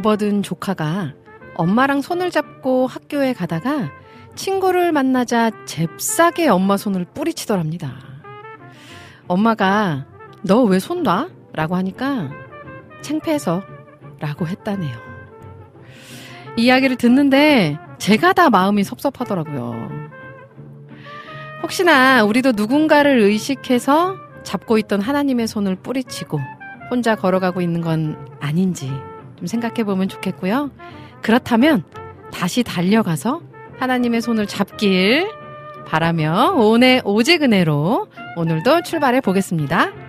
접어든 조카가 엄마랑 손을 잡고 학교에 가다가 친구를 만나자 잽싸게 엄마 손을 뿌리치더랍니다. 엄마가 너 왜 손 놔? 라고 하니까 창피해서 라고 했다네요. 이야기를 듣는데 제가 다 마음이 섭섭하더라고요. 혹시나 우리도 누군가를 의식해서 잡고 있던 하나님의 손을 뿌리치고 혼자 걸어가고 있는 건 아닌지 좀 생각해 보면 좋겠고요. 그렇다면 다시 달려가서 하나님의 손을 잡길 바라며 오늘 오직 은혜로 오늘도 출발해 보겠습니다.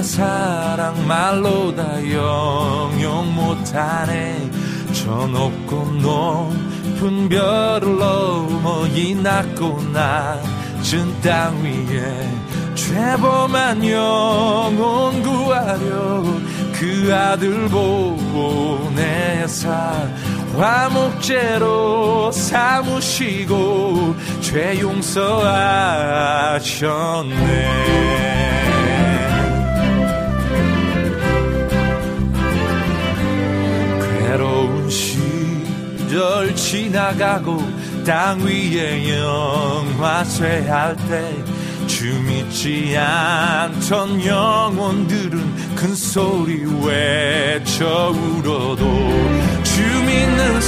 하나님의 사랑 말로 다 영영 못하네. 저 높고 높은 별을 넘어 이 낮고 낮은 땅 위에 죄범한 영혼 구하려 그 아들 보내사 화목제로 삼으시고 죄 용서하셨네 시절 지나가고 땅 위에 영화쇠할 때 주 믿지 않던 영혼들은 큰 소리 외쳐 울어도 주 믿는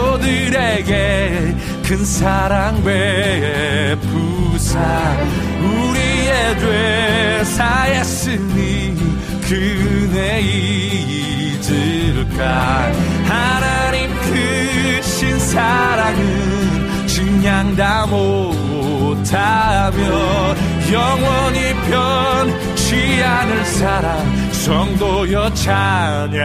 성도들에게 큰 사랑 베푸사 우리의 죄 사했으니 그 은혜 잊을까? 하나님 크신 사랑은 증량 다 못하며 영원히 변치 않을 사랑 성도여 찬양하세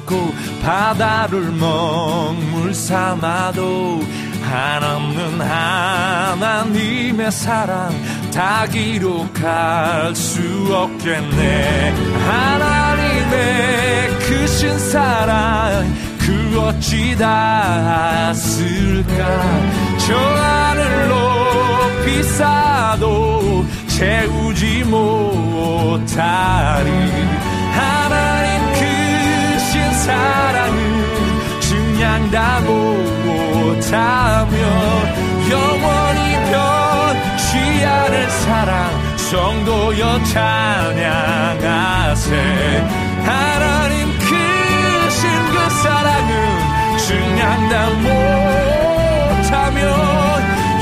삼고 바다를 먹물 삼아도 한없는 하나님의 사랑 다 기록할 수 없겠네. 하나님의 크신 사랑 그 어찌 다 쓸까? 저 하늘 높이 쌓아도 채우지 못하리 사랑은 증량 다 못하며 영원히 변치 않을 사랑 성도여 찬양하세. 하나님 크신 그 사랑은 증량 다 못하며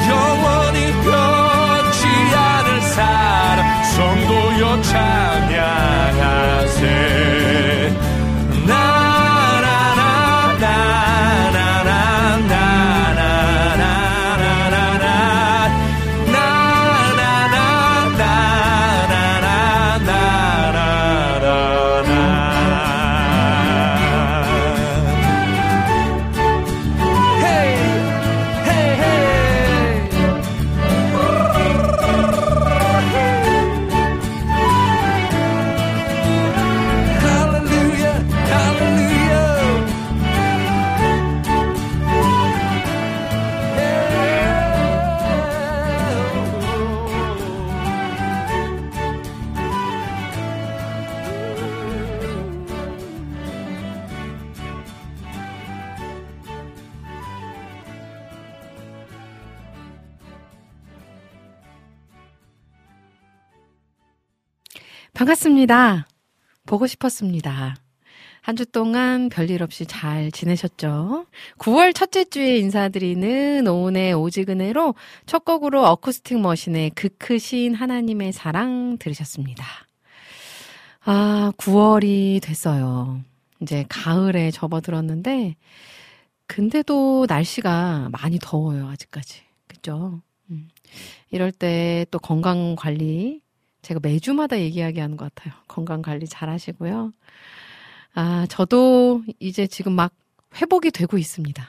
영원히 변치 않을 사랑 성도여 찬양하세 반갑습니다. 보고 싶었습니다. 한 주 동안 별일 없이 잘 지내셨죠? 9월 첫째 주에 인사드리는 오은의 오지근해로 첫 곡으로 어쿠스틱 머신의 그 크신 하나님의 사랑 들으셨습니다. 아, 9월이 됐어요. 이제 가을에 접어들었는데, 근데도 날씨가 많이 더워요, 아직까지. 그죠? 음. 이럴 때 또 건강 관리, 제가 매주마다 얘기하게 하는 것 같아요. 건강 관리 잘 하시고요. 아, 저도 이제 지금 막 회복이 되고 있습니다.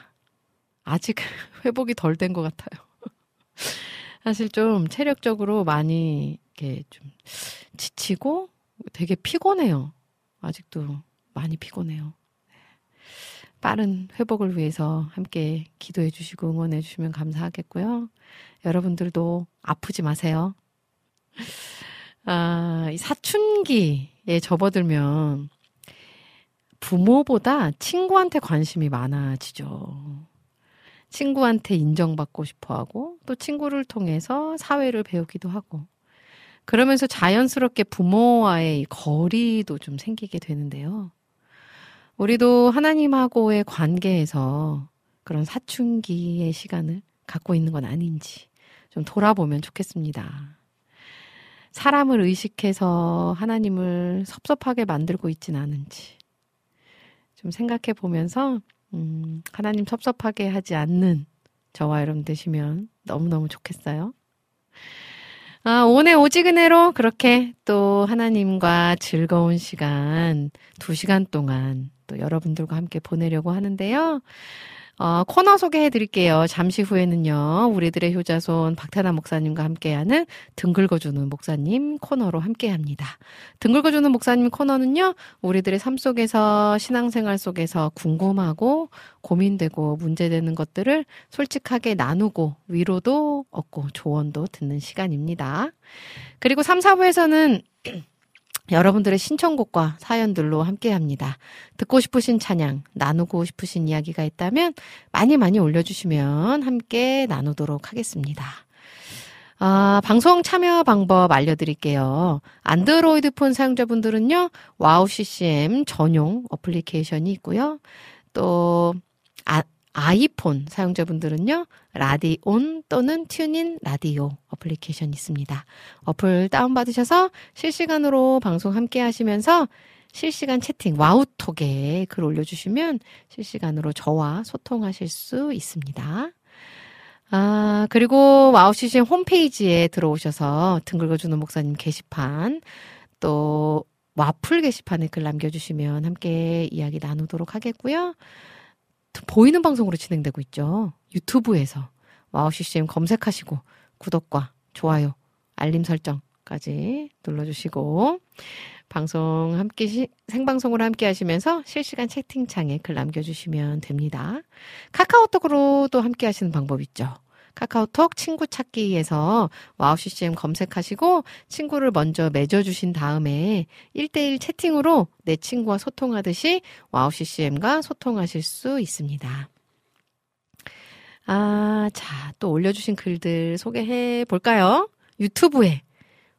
아직 회복이 덜 된 것 같아요. 사실 좀 체력적으로 많이 이렇게 좀 지치고 되게 피곤해요. 아직도 많이 피곤해요. 빠른 회복을 위해서 함께 기도해 주시고 응원해 주시면 감사하겠고요. 여러분들도 아프지 마세요. 아, 이 사춘기에 접어들면 부모보다 친구한테 관심이 많아지죠. 친구한테 인정받고 싶어 하고 또 친구를 통해서 사회를 배우기도 하고 그러면서 자연스럽게 부모와의 거리도 좀 생기게 되는데요. 우리도 하나님하고의 관계에서 그런 사춘기의 시간을 갖고 있는 건 아닌지 좀 돌아보면 좋겠습니다. 사람을 의식해서 하나님을 섭섭하게 만들고 있진 않은지 좀 생각해 보면서 음, 하나님 섭섭하게 하지 않는 저와 여러분 되시면 너무너무 좋겠어요. 아, 오늘 오지근해로 그렇게 또 하나님과 즐거운 시간 두 시간 동안 또 여러분들과 함께 보내려고 하는데요. 어, 코너 소개해 드릴게요. 잠시 후에는요, 우리들의 효자손 박태남 목사님과 함께하는 등 긁어주는 목사님 코너로 함께 합니다. 등 긁어주는 목사님 코너는요, 우리들의 삶 속에서, 신앙생활 속에서 궁금하고 고민되고 문제되는 것들을 솔직하게 나누고 위로도 얻고 조언도 듣는 시간입니다. 그리고 3, 4부에서는 여러분들의 신청곡과 사연들로 함께 합니다. 듣고 싶으신 찬양, 나누고 싶으신 이야기가 있다면 많이 많이 올려주시면 함께 나누도록 하겠습니다. 아, 방송 참여 방법 알려드릴게요. 안드로이드 폰 사용자분들은요, 와우 CCM 전용 어플리케이션이 있고요. 또, 아, 아이폰 사용자분들은요, 라디온 또는 TuneIn 라디오 어플리케이션 있습니다. 어플 다운받으셔서 실시간으로 방송 함께 하시면서 실시간 채팅, 와우톡에 글 올려주시면 실시간으로 저와 소통하실 수 있습니다. 아, 그리고 와우CCM 홈페이지에 들어오셔서 등 긁어주는 목사님 게시판, 또 와플 게시판에 글 남겨주시면 함께 이야기 나누도록 하겠고요. 보이는 방송으로 진행되고 있죠. 유튜브에서 와우 CCM 검색하시고 구독과 좋아요, 알림 설정까지 눌러주시고 방송 함께 시, 생방송으로 함께 하시면서 실시간 채팅창에 글 남겨주시면 됩니다. 카카오톡으로도 함께 하시는 방법 있죠. 카카오톡 친구 찾기에서 와우 CCM 검색하시고 친구를 먼저 맺어주신 다음에 1대1 채팅으로 내 친구와 소통하듯이 와우 CCM과 소통하실 수 있습니다. 아, 자, 또 올려주신 글들 소개해 볼까요? 유튜브에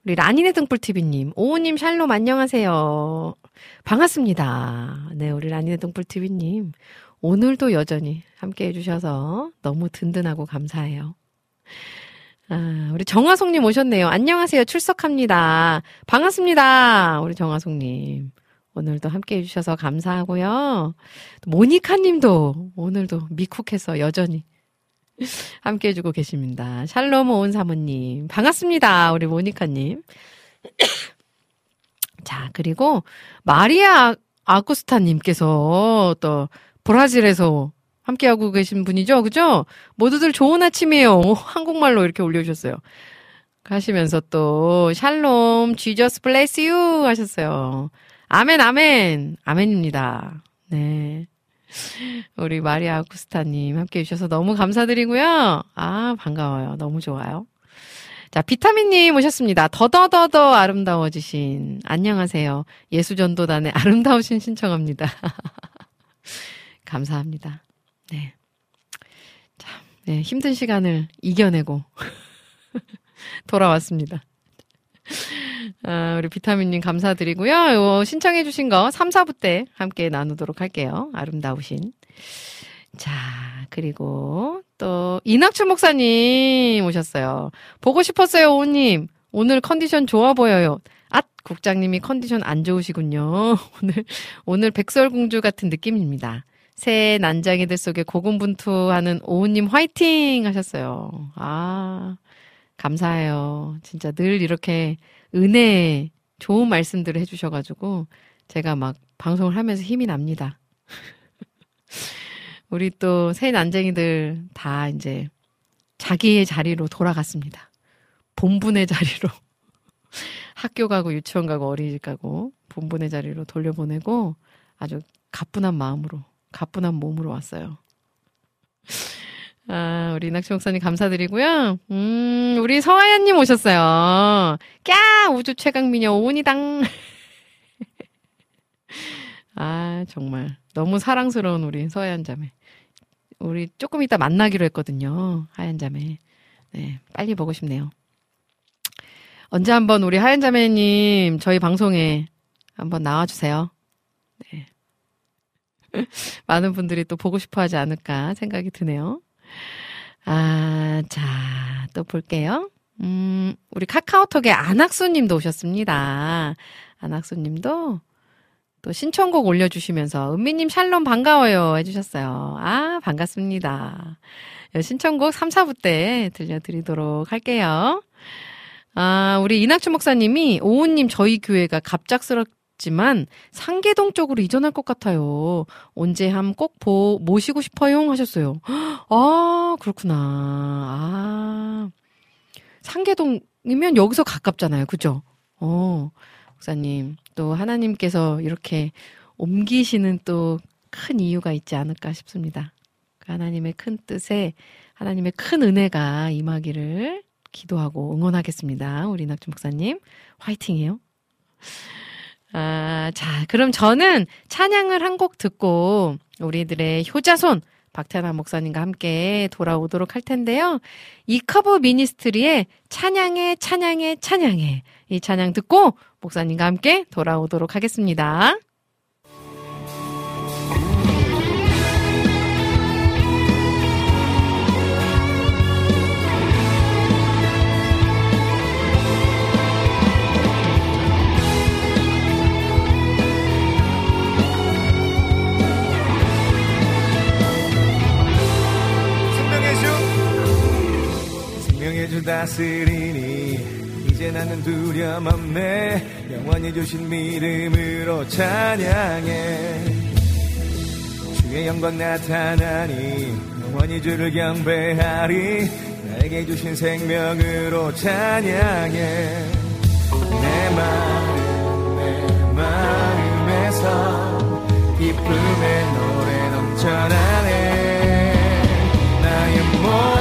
우리 라니네 등불TV님, 오우님 샬롬 안녕하세요. 반갑습니다. 네, 우리 라니네 등불TV님. 오늘도 여전히 함께 해주셔서 너무 든든하고 감사해요. 아, 우리 정화송님 오셨네요. 안녕하세요. 출석합니다. 반갑습니다. 우리 정화송님. 오늘도 함께 해주셔서 감사하고요. 모니카 님도 오늘도 미쿡해서 여전히 함께 해주고 계십니다. 샬롬 오은 사모님. 반갑습니다. 우리 모니카 님. 자, 그리고 마리아 아구스타 님께서 또 브라질에서 함께하고 계신 분이죠. 그죠? 모두들 좋은 아침이에요. 한국말로 이렇게 올려주셨어요. 하시면서 또, 샬롬, Jesus bless you 하셨어요. 아멘, 아멘. 아멘입니다. 네. 우리 마리아 아구스타님 함께 해주셔서 너무 감사드리고요. 아, 반가워요. 너무 좋아요. 자, 비타민님 오셨습니다. 더더더더 아름다워지신. 안녕하세요. 예수전도단의 아름다우신 신청합니다. 감사합니다. 네. 참, 네, 힘든 시간을 이겨내고 돌아왔습니다. 아, 우리 비타민님 감사드리고요. 요 신청해주신 거 3, 4부 때 함께 나누도록 할게요. 아름다우신. 자, 그리고 또 이낙춘 목사님 오셨어요. 보고 싶었어요, 오님. 오늘 컨디션 좋아 보여요. 앗, 국장님이 컨디션 안 좋으시군요. 오늘, 오늘 백설공주 같은 느낌입니다. 새 난장이들 속에 고군분투하는 오우님 화이팅 하셨어요. 아, 감사해요. 진짜 늘 이렇게 은혜, 좋은 말씀들을 해주셔가지고 제가 막 방송을 하면서 힘이 납니다. 우리 또 새 난쟁이들 다 이제 자기의 자리로 돌아갔습니다. 본분의 자리로. 학교 가고 유치원 가고 어린이집 가고 본분의 자리로 돌려보내고 아주 가뿐한 마음으로, 가뿐한 몸으로 왔어요. 아, 우리 낙치 목사님 감사드리고요. 음, 우리 서하연님 오셨어요. 꺄! 우주 최강 미녀 오은이당. 아, 정말. 너무 사랑스러운 우리 서하연 자매. 우리 조금 이따 만나기로 했거든요. 하얀 자매. 네, 빨리 보고 싶네요. 언제 한번 우리 하얀 자매님 저희 방송에 한번 나와주세요. 네. 많은 분들이 또 보고 싶어 하지 않을까 생각이 드네요. 아, 자, 또 볼게요. 음, 우리 카카오톡에 안학수 님도 오셨습니다. 안학수 님도 또 신청곡 올려주시면서 은미님 샬롬 반가워요 해주셨어요. 아 반갑습니다. 신청곡 3, 4부 때 들려드리도록 할게요. 아 우리 이낙춘 목사님이 오우님 저희 교회가 갑작스럽 지만 상계동 쪽으로 이전할 것 같아요. 언제 함꼭 모시고 싶어요 하셨어요. 아 그렇구나. 아 상계동이면 여기서 가깝잖아요. 그죠? 어. 목사님, 또 하나님께서 이렇게 옮기시는 또 큰 이유가 있지 않을까 싶습니다. 그 하나님의 큰 뜻에 하나님의 큰 은혜가 임하기를 기도하고 응원하겠습니다. 우리 낙주 목사님, 화이팅이에요. 아, 자, 그럼 저는 찬양을 한 곡 듣고 우리들의 효자손 박태남 목사님과 함께 돌아오도록 할 텐데요. 이 커브 미니스트리의 찬양해, 찬양해, 찬양해. 이 찬양 듣고 목사님과 함께 돌아오도록 하겠습니다. 생명의 주 다스리니 이제 나는 두려움 없네. 영원히 주신 믿음으로 찬양해. 주의 영광 나타나니 영원히 주를 경배하리. 나에게 주신 생명으로 찬양해. 내 마음 내 마음에서 기쁨의 노래 넘쳐나네. 나의 모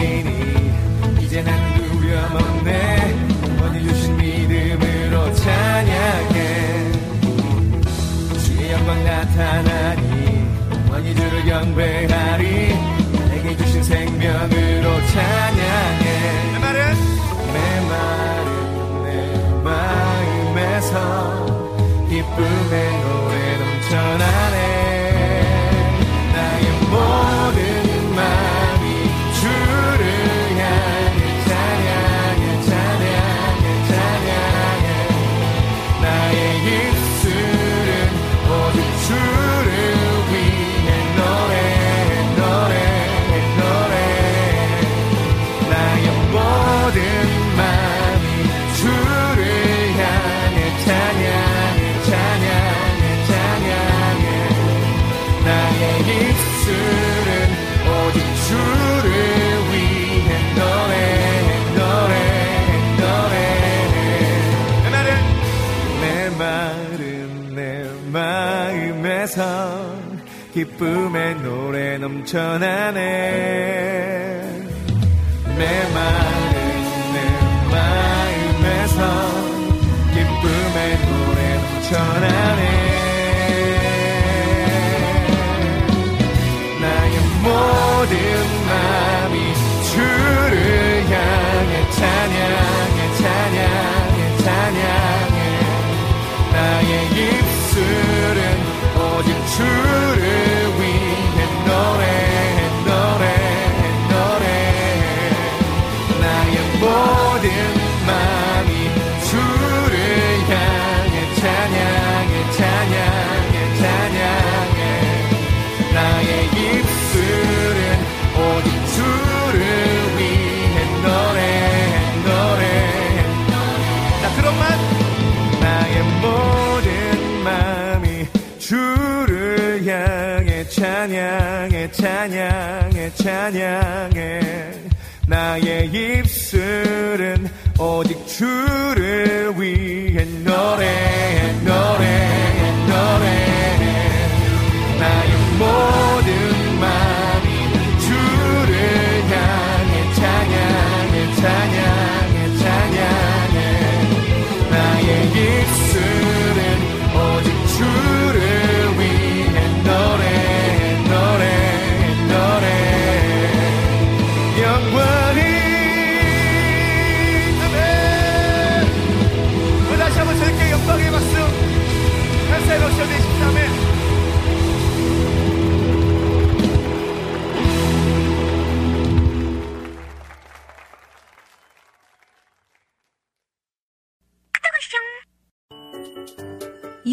나타나니 영원히 주를 경배하리 나에게 주신 생명으로 찬양해. 내 말은? 내 말은 내 마음에서 기쁨의 기쁨의 노래 넘쳐나네. 메마르는 마음에서 기쁨의 노래 넘쳐나네. 나의 모든 마음이 주를 향해 찬양해 찬양해 찬양해. 나의 입술은 오직 주를 찬양해 찬양해 찬양해. 나의 입술은 오직 주를 위해 노래해 노래해 노래해 나의 모든 마음이 주를 향해 찬양해 찬양해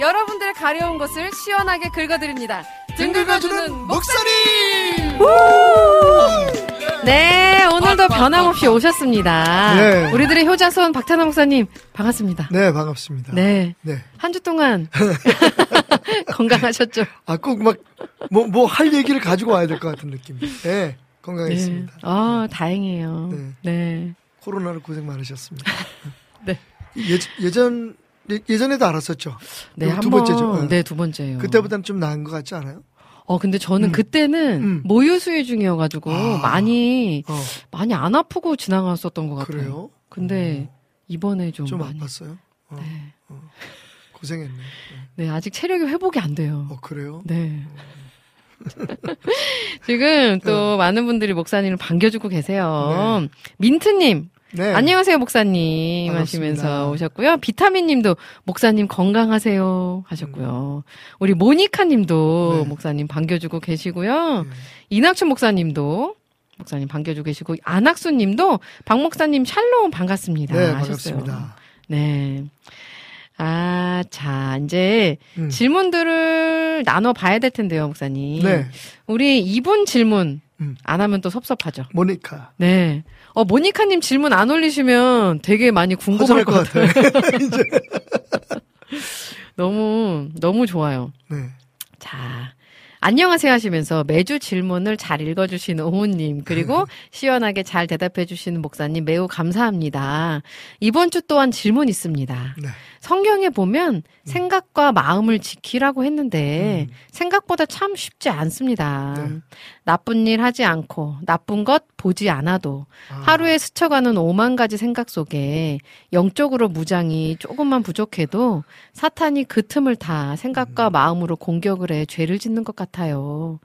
여러분들의 가려운 곳을 시원하게 긁어드립니다. 등 긁어주는 목사님! 네, 오늘도 변함없이. 오셨습니다. 네. 우리들의 효자손 박찬호 목사님, 반갑습니다. 네, 반갑습니다. 네. 네. 한 주 동안 건강하셨죠? 아, 꼭 막, 뭐, 뭐 할 얘기를 가지고 와야 될 것 같은 느낌. 네, 건강했습니다. 아, 다행이에요. 네. 네. 코로나로 고생 많으셨습니다. 네. 예, 예전, 예- 예전에도 알았었죠. 네, 두 번. 번째죠. 네, 두 번째요. 그때보다는 좀 나은 것 같지 않아요? 어, 근데 저는 음. 그때는 음. 모유 수유 중이어가지고 아. 많이, 어, 많이 안 아프고 지나갔었던 것 같아요. 그래요? 근데 이번에 좀, 좀 많이. 아팠어요? 어, 네. 고생했네. 네, 아직 체력이 회복이 안 돼요. 어, 그래요? 네. 지금 또 많은 분들이 목사님을 반겨주고 계세요. 민트님, 네. 안녕하세요, 목사님. 반갑습니다. 하시면서 오셨고요. 비타민 님도 목사님 건강하세요. 하셨고요. 우리 모니카 님도 네. 목사님 반겨주고 계시고요. 네. 이낙춘 목사님도 목사님 반겨주고 계시고, 안학수 님도 박 목사님 샬롬 반갑습니다. 네, 하셨어요. 반갑습니다. 네. 아, 자, 이제 음. 질문들을 나눠 봐야 될 텐데요, 목사님. 네, 우리 이분 질문 음. 안 하면 또 섭섭하죠. 모니카. 네. 어, 모니카님 질문 안 올리시면 되게 많이 궁금할 것 것 같아요. 너무, 너무 좋아요. 네. 자, 안녕하세요 하시면서 매주 질문을 잘 읽어주시는 오우님, 그리고 시원하게 잘 대답해주시는 목사님 매우 감사합니다. 이번 주 또한 질문 있습니다. 네. 성경에 보면 생각과 마음을 지키라고 했는데 음. 생각보다 참 쉽지 않습니다. 네. 나쁜 일 하지 않고 나쁜 것 보지 않아도 아, 하루에 스쳐가는 오만 가지 생각 속에 영적으로 무장이 조금만 부족해도 사탄이 그 틈을 타 생각과 마음으로 공격을 해 죄를 짓는 것 같아요.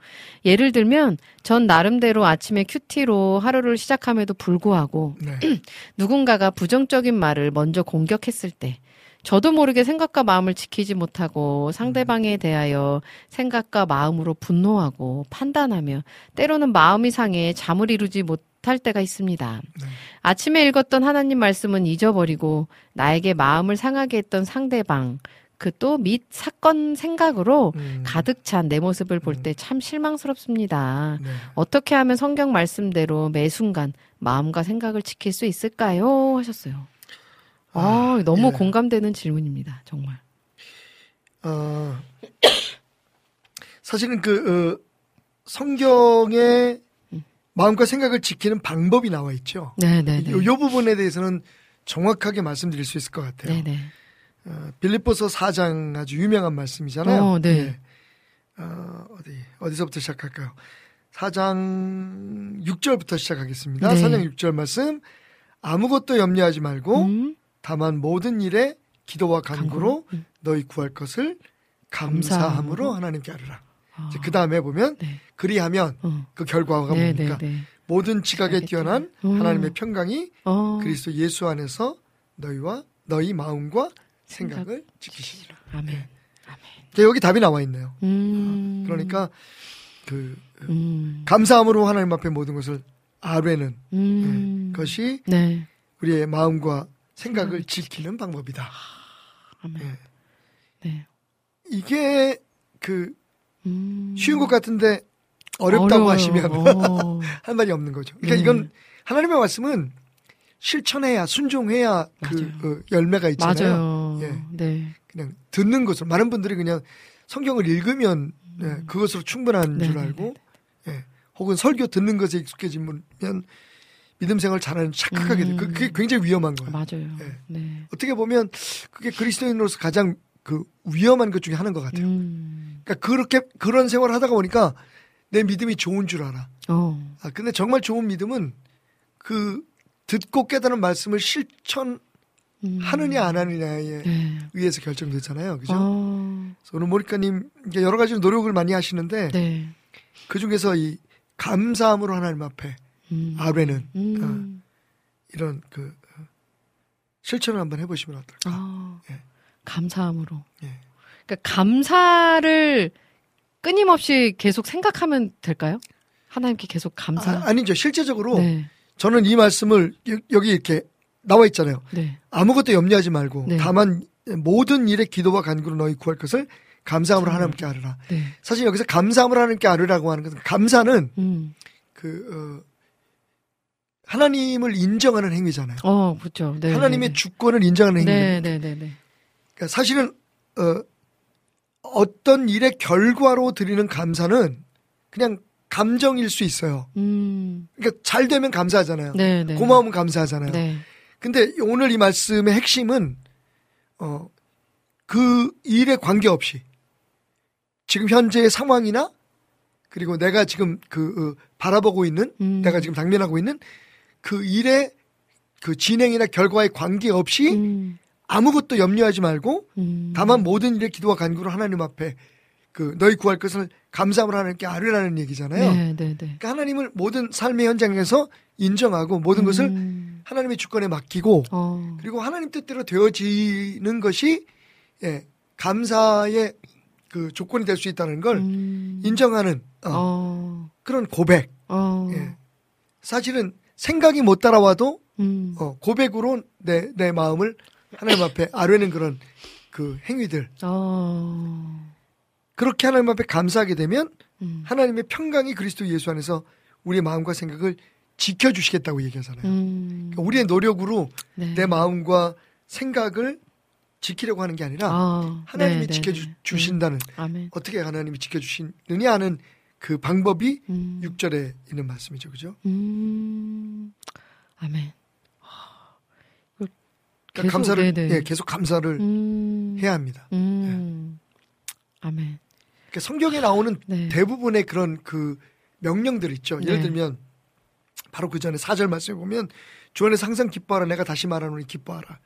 예를 들면 전 나름대로 아침에 큐티로 하루를 시작함에도 불구하고 네. 누군가가 부정적인 말을 먼저 공격했을 때 저도 모르게 생각과 마음을 지키지 못하고 상대방에 대하여 생각과 마음으로 분노하고 판단하며 때로는 마음이 상해 잠을 이루지 못할 때가 있습니다. 네. 아침에 읽었던 하나님 말씀은 잊어버리고 나에게 마음을 상하게 했던 상대방 그또및 사건 생각으로 음. 가득 찬 내 모습을 볼 때 참 실망스럽습니다. 네. 어떻게 하면 성경 말씀대로 매 순간 마음과 생각을 지킬 수 있을까요? 하셨어요. 아, 아, 너무 예. 공감되는 질문입니다. 정말. 어, 사실은 그 어, 성경에 마음과 생각을 지키는 방법이 나와 있죠. 네 네 네. 요, 요 부분에 대해서는 정확하게 말씀드릴 수 있을 것 같아요. 네 네. 어, 빌립보서 4장 아주 유명한 말씀이잖아요. 어, 네. 예. 어, 어디 어디서부터 시작할까요? 4장 6절부터 시작하겠습니다. 네. 4장 6절 말씀 아무것도 염려하지 말고 음? 다만 모든 일에 기도와 간구로? 음. 너희 구할 것을 감사함으로? 하나님께 아뢰라. 아, 그 다음에 보면 네. 그리하면 어. 그 결과가 뭡니까? 네네네. 모든 지각에 뛰어난 음. 하나님의 평강이 어. 그리스도 예수 안에서 너희와 너희 마음과 생각을 생각 지키시리라. 아멘. 네. 여기 답이 나와 있네요. 음. 그러니까 그 음. 감사함으로 하나님 앞에 모든 것을 아뢰는 음. 것이 네. 우리의 마음과 생각을 지키는 방법이다. 아멘. 네. 네. 이게 그 음. 쉬운 것 같은데 어렵다고 어려워요. 하시면 어. 할 말이 없는 거죠. 그러니까 네. 이건 하나님의 말씀은 실천해야 순종해야 그 맞아요. 어, 열매가 있잖아요. 맞아요. 예. 네. 그냥 듣는 것으로 많은 분들이 그냥 성경을 읽으면 예, 그것으로 충분한 음. 네, 줄 네, 알고 예, 혹은 설교 듣는 것에 익숙해지면 믿음 생활 잘하는 착각하게 돼. 음. 그- 그게 굉장히 위험한 거예요. 맞아요. 예. 네. 어떻게 보면 그게 그리스도인으로서 가장 그 위험한 것 중에 하나인 것 같아요. 음. 그러니까 그렇게 그런 생활을 하다가 보니까 내 믿음이 좋은 줄 알아. 어. 아, 근데 정말 좋은 믿음은 그 듣고 깨달은 말씀을 실천 하느냐 음. 안 하느냐에 네. 의해서 결정되잖아요. 그죠? 어. 그래서 오늘 모니카님 이제 여러 가지 노력을 많이 하시는데 네. 그 중에서 이 감사함으로 하나님 앞에 음. 아뢰는 음. 이런 그 어, 실천을 한번 해보시면 어떨까? 아, 예. 감사함으로. 예. 그러니까 감사를 끊임없이 계속 생각하면 될까요? 하나님께 계속 감사. 아, 아니죠. 실제적으로 네. 저는 이 말씀을 여- 여기 이렇게 나와 있잖아요. 네. 아무것도 염려하지 말고 네. 다만 모든 일에 기도와 간구로 너희 구할 것을 감사함으로 하나님께 아뢰라. 네. 사실 여기서 감사함으로 하나님께 아뢰라고 하는 것은 감사는 음. 그 어, 하나님을 인정하는 행위잖아요. 어, 그렇죠. 네. 하나님의 네, 주권을 인정하는 네. 행위입니다. 네, 네, 네. 그러니까 사실은 어, 어떤 일의 결과로 드리는 감사는 그냥 감정일 수 있어요. 음. 그러니까 잘 되면 감사하잖아요. 네, 네. 고마우면 감사하잖아요. 네. 근데 오늘 이 말씀의 핵심은 어, 그 일에 관계없이 지금 현재의 상황이나 그리고 내가 지금 그 어, 바라보고 있는 음. 내가 지금 당면하고 있는 그 일의 그 진행이나 결과에 관계없이 음. 아무것도 염려하지 말고 음. 다만 모든 일에 기도와 간구로 하나님 앞에 그 너희 구할 것을 감사함으로 하나님께 아뢰라는 얘기잖아요. 네, 네, 네. 그러니까 하나님을 모든 삶의 현장에서 인정하고 모든 것을 음. 하나님의 주권에 맡기고 어. 그리고 하나님 뜻대로 되어지는 것이 예, 감사의 그 조건이 될 수 있다는 걸 음. 인정하는 어, 어. 그런 고백. 어. 예. 사실은 생각이 못 따라와도 음. 어, 고백으로 내, 내 마음을 하나님 앞에 아뢰는 그런 그 행위들. 어. 그렇게 하나님 앞에 감사하게 되면 음. 하나님의 평강이 그리스도 예수 안에서 우리의 마음과 생각을 지켜주시겠다고 얘기하잖아요. 음. 그러니까 우리의 노력으로 네. 내 마음과 생각을 지키려고 하는 게 아니라 아, 하나님이 네, 네, 지켜주신다는 네. 아멘. 어떻게 하나님이 지켜주시느냐 하는 그 방법이 음. 6절에 있는 말씀이죠. 그죠? 음. 아멘. 그러니까 계속, 감사를 네네. 예, 계속 감사를 음. 해야 합니다. 음. 아멘. 그러니까 성경에 나오는 네. 대부분의 그런 그 명령들 있죠. 예를 네. 들면 바로 그 전에 4절 말씀에 보면 주 안에서 항상 기뻐하라 내가 다시 말하노니 기뻐하라.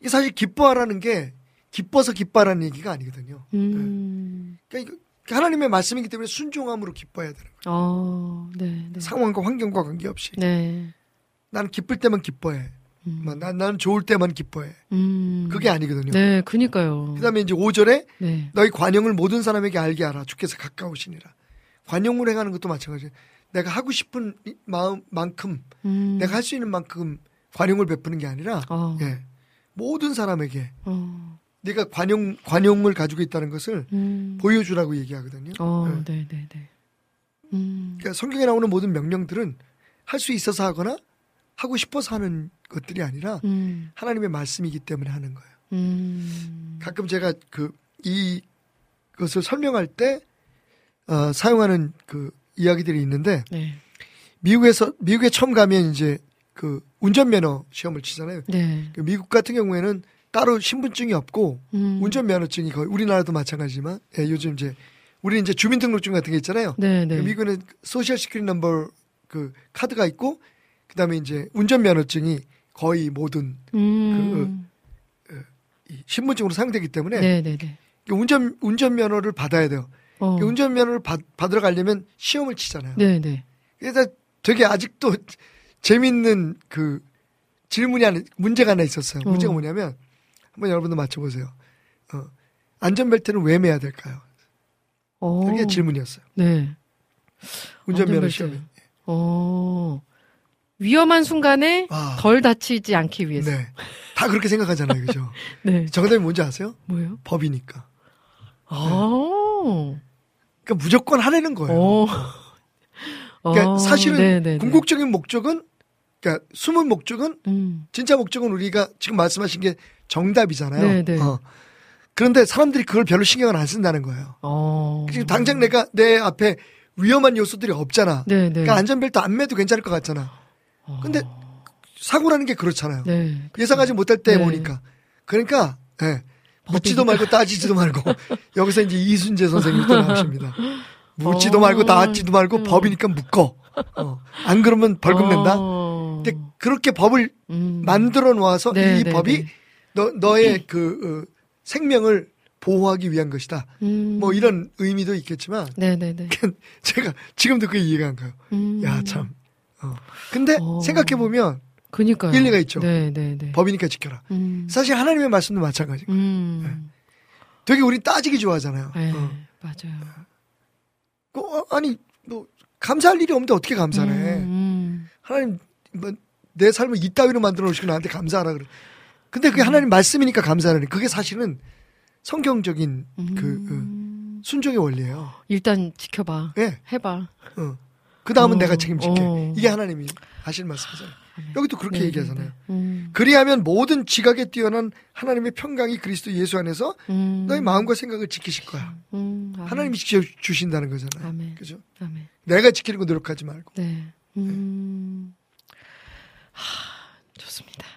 이게 사실 기뻐하라는 게 기뻐서 기뻐하라는 얘기가 아니거든요. 음. 그러니까 이거 하나님의 말씀이기 때문에 순종함으로 기뻐해야 되는 거예요. 어, 네, 네. 상황과 환경과 관계없이 네. 나는 기쁠 때만 기뻐해. 음. 뭐, 난, 나는 좋을 때만 기뻐해. 음. 그게 아니거든요. 네, 그니까요. 그 다음에 이제 5절에 네. 너희 관용을 모든 사람에게 알게 하라. 주께서 가까우시니라. 관용을 행하는 것도 마찬가지예요. 내가 하고 싶은 이- 마음만큼 음. 내가 할 수 있는 만큼 관용을 베푸는 게 아니라 어. 예. 모든 사람에게 어. 네가 관용 관용을 가지고 있다는 것을 음. 보여주라고 얘기하거든요. 어, 예. 네, 네, 네. 음. 그러니까 성경에 나오는 모든 명령들은 할 수 있어서 하거나 하고 싶어서 하는 것들이 아니라 음. 하나님의 말씀이기 때문에 하는 거예요. 음. 가끔 제가 그 이것을 설명할 때 어, 사용하는 그 이야기들이 있는데 네. 미국에서 미국에 처음 가면 이제 그 운전면허 시험을 치잖아요. 네. 그 미국 같은 경우에는 따로 신분증이 없고 음. 운전면허증이 거의 우리나라도 마찬가지지만 예, 요즘 이제 우리 이제 주민등록증 같은 게 있잖아요. 네, 네. 그 미국은 Social Security Number 그 카드가 있고 그다음에 이제 운전면허증이 거의 모든 음. 이 신분증으로 사용되기 때문에 네, 네, 네. 운전 운전면허를 받아야 돼요. 어. 운전면허를 받, 받으러 가려면 시험을 치잖아요. 네, 네. 그래서 되게 아직도 재밌는 그 질문이 하나 문제가 하나 있었어요. 문제가 어. 뭐냐면 한번 여러분도 맞춰보세요. 어, 안전벨트는 왜 매야 될까요? 어. 그게 질문이었어요. 네. 운전면허. 시험에. 어. 위험한 순간에 아. 덜 다치지 않기 위해서. 네. 다 그렇게 생각하잖아요. 그죠? 네. 정답이 뭔지 아세요? 뭐예요? 법이니까. 아. 그러니까 무조건 하라는 거예요. 어. 그러니까 어, 사실은 네네네. 궁극적인 목적은 그러니까 숨은 목적은 음. 진짜 목적은 우리가 지금 말씀하신 게 정답이잖아요. 네네. 어. 그런데 사람들이 그걸 별로 신경을 안 쓴다는 거예요. 어. 지금 당장 내가 내 앞에 위험한 요소들이 없잖아. 네네. 그러니까 안전벨트 안 매도 괜찮을 것 같잖아. 근데 사고라는 게 그렇잖아요. 네. 예상하지 못할 때 네. 보니까. 그러니까 예. 묻지도 말고 따지지도 말고 여기서 이제 이순재 선생님이 또 나오십니다. 묻지도 어. 말고 따지도 말고 음. 법이니까 묶어. 어. 안 그러면 벌금 낸다. 어. 근데 그렇게 법을 음. 만들어 놓아서 네, 이 네, 법이 네. 너 너의 그 어, 생명을 보호하기 위한 것이다. 음. 뭐 이런 의미도 있겠지만 네네네. 제가 지금도 그 이해가 안 가요. 음. 야 참. 어. 근데 어. 생각해 보면 그니까요. 일리가 있죠. 네네네. 법이니까 지켜라. 음. 사실 하나님의 말씀도 마찬가지. 음. 되게 우리 따지기 좋아하잖아요. 네. 어. 맞아요. 그, 어, 아니 뭐 감사할 일이 없는데 어떻게 감사해? 음. 하나님 뭐, 내 삶을 이따위로 만들어 놓으시고 나한테 감사하라 그래. 근데 그게 하나님 말씀이니까 감사하는 그게 사실은 성경적인 음. 그 어, 순종의 원리예요. 일단 지켜봐. 예. 해봐. 어. 그 다음은 어, 내가 책임질게. 어. 이게 하나님이 하실 말씀이잖아요. 여기도 그렇게 네, 얘기하잖아요. 네, 네. 음. 그리하면 모든 지각에 뛰어난 하나님의 평강이 그리스도 예수 안에서 음. 너의 마음과 생각을 지키실 거야. 음. 하나님이 지켜 주신다는 거잖아요. 아멘. 그죠? 아멘. 내가 지키려고 노력하지 말고. 네. 음. 하, 좋습니다.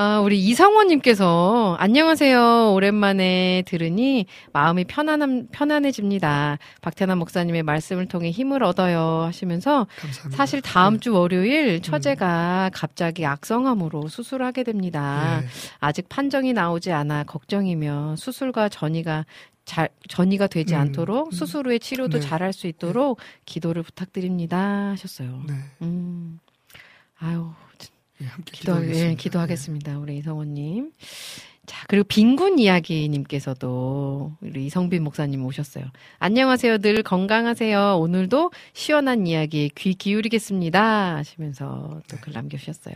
아, 우리 이상원님께서 안녕하세요. 오랜만에 들으니 마음이 편안함, 편안해집니다. 박태남 목사님의 말씀을 통해 힘을 얻어요 하시면서 감사합니다. 사실 다음 네. 주 월요일 처제가 갑자기 악성암으로 수술하게 됩니다. 네. 아직 판정이 나오지 않아 걱정이며 수술과 전이가 잘 전이가 되지 음, 않도록 수술 후에 치료도 네. 잘할 수 있도록 기도를 부탁드립니다 하셨어요. 네. 음. 아유, 예, 함께 기도 기도하겠습니다. 예, 기도하겠습니다. 우리 이성원 님. 자, 그리고 빈군 이야기 님께서도 우리 이성빈 목사님 오셨어요. 안녕하세요. 늘 건강하세요. 오늘도 시원한 이야기 귀 기울이겠습니다. 하시면서 또 네. 글 남겨주셨어요.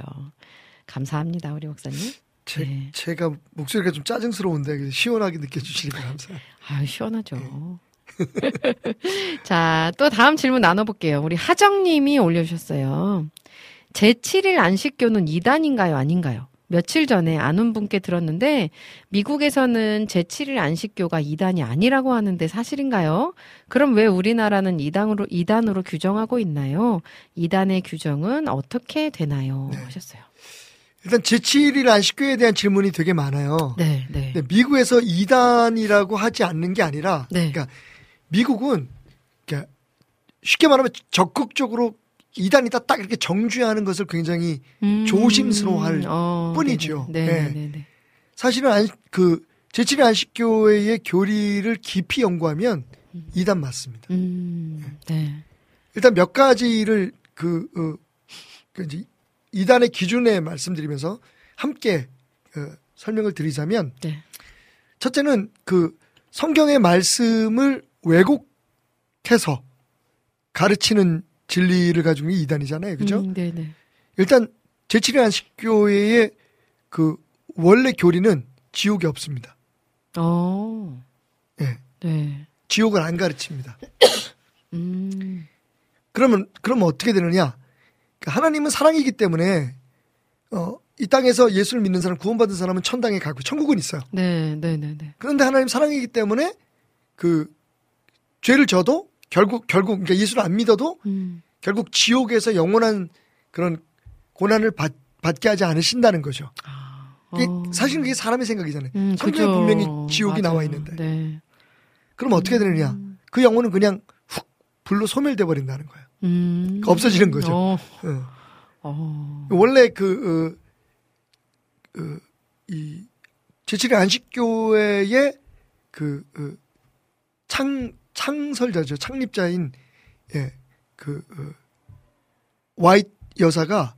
감사합니다. 우리 목사님. 제, 네. 제가 목소리가 좀 짜증스러운데 시원하게 느껴주시니까 감사해요. 아유, 시원하죠. 자, 또 다음 질문 나눠볼게요. 우리 하정님이 올려주셨어요. 제 7일 안식교는 이단인가요? 아닌가요? 며칠 전에 아는 분께 들었는데 미국에서는 제7일 안식교가 이단이 아니라고 하는데 사실인가요? 그럼 왜 우리나라는 이단으로 이단으로 규정하고 있나요? 이단의 규정은 어떻게 되나요? 네. 하셨어요. 일단 제7일 안식교에 대한 질문이 되게 많아요. 네, 네. 미국에서 이단이라고 하지 않는 게 아니라, 네. 그러니까 미국은 그러니까 쉽게 말하면 적극적으로 이단이다 딱 이렇게 정죄하는 것을 굉장히 음, 조심스러워할 어, 뿐이죠. 네, 네. 네, 네, 네. 사실은 안, 그 제7일 안식교회의 교리를 깊이 연구하면 이단 맞습니다. 음, 네. 일단 몇 가지를 그, 어, 그 이제 이단의 기준에 말씀드리면서 함께 어, 설명을 드리자면 네. 첫째는 그 성경의 말씀을 왜곡해서 가르치는 진리를 가지고 있는 이단이잖아요. 그죠? 음, 네, 네. 일단 제7일 안식교회의 그 원래 교리는 지옥이 없습니다. 어, 예. 네. 지옥을 안 가르칩니다. 음, 그러면 그러면 어떻게 되느냐? 그러니까 하나님은 사랑이기 때문에 어, 이 땅에서 예수를 믿는 사람, 구원받은 사람은 천당에 가고 천국은 있어요. 네, 네, 네, 네. 그런데 하나님 사랑이기 때문에 그 죄를 져도 결국 결국 그러니까 예수를 안 믿어도 음, 결국 지옥에서 영원한 그런 고난을 받, 받게 하지 않으신다는 거죠. 이게 어. 사실은 그게 사람의 생각이잖아요. 음, 성경에 그죠. 분명히 지옥이 맞아요. 나와 있는데. 네. 그럼 어떻게 되느냐? 그 영혼은 그냥 훅 불로 소멸돼 버린다는 거예요. 음. 그러니까 없어지는 거죠. 어, 어. 어. 원래 그, 어, 어, 이, 제7일 안식교회의 그, 어, 창, 창설자죠. 창립자인, 예, 그, 어, 와이트 여사가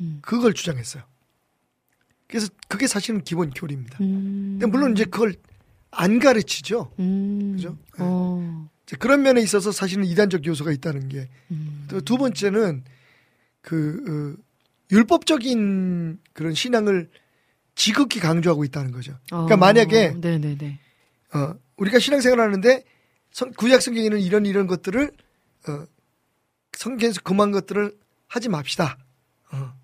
음. 그걸 주장했어요. 그래서 그게 사실은 기본 교리입니다. 음. 물론 이제 그걸 안 가르치죠. 음. 그죠? 어. 이제 그런 면에 있어서 사실은 이단적 요소가 있다는 게. 음. 또두 번째는 그, 어, 율법적인 그런 신앙을 지극히 강조하고 있다는 거죠. 그러니까 어, 만약에 네네네. 어, 우리가 신앙생활 하는데 성, 구약 성경에는 이런 이런 것들을 어, 성경에서 그만 것들을 하지 맙시다. 어,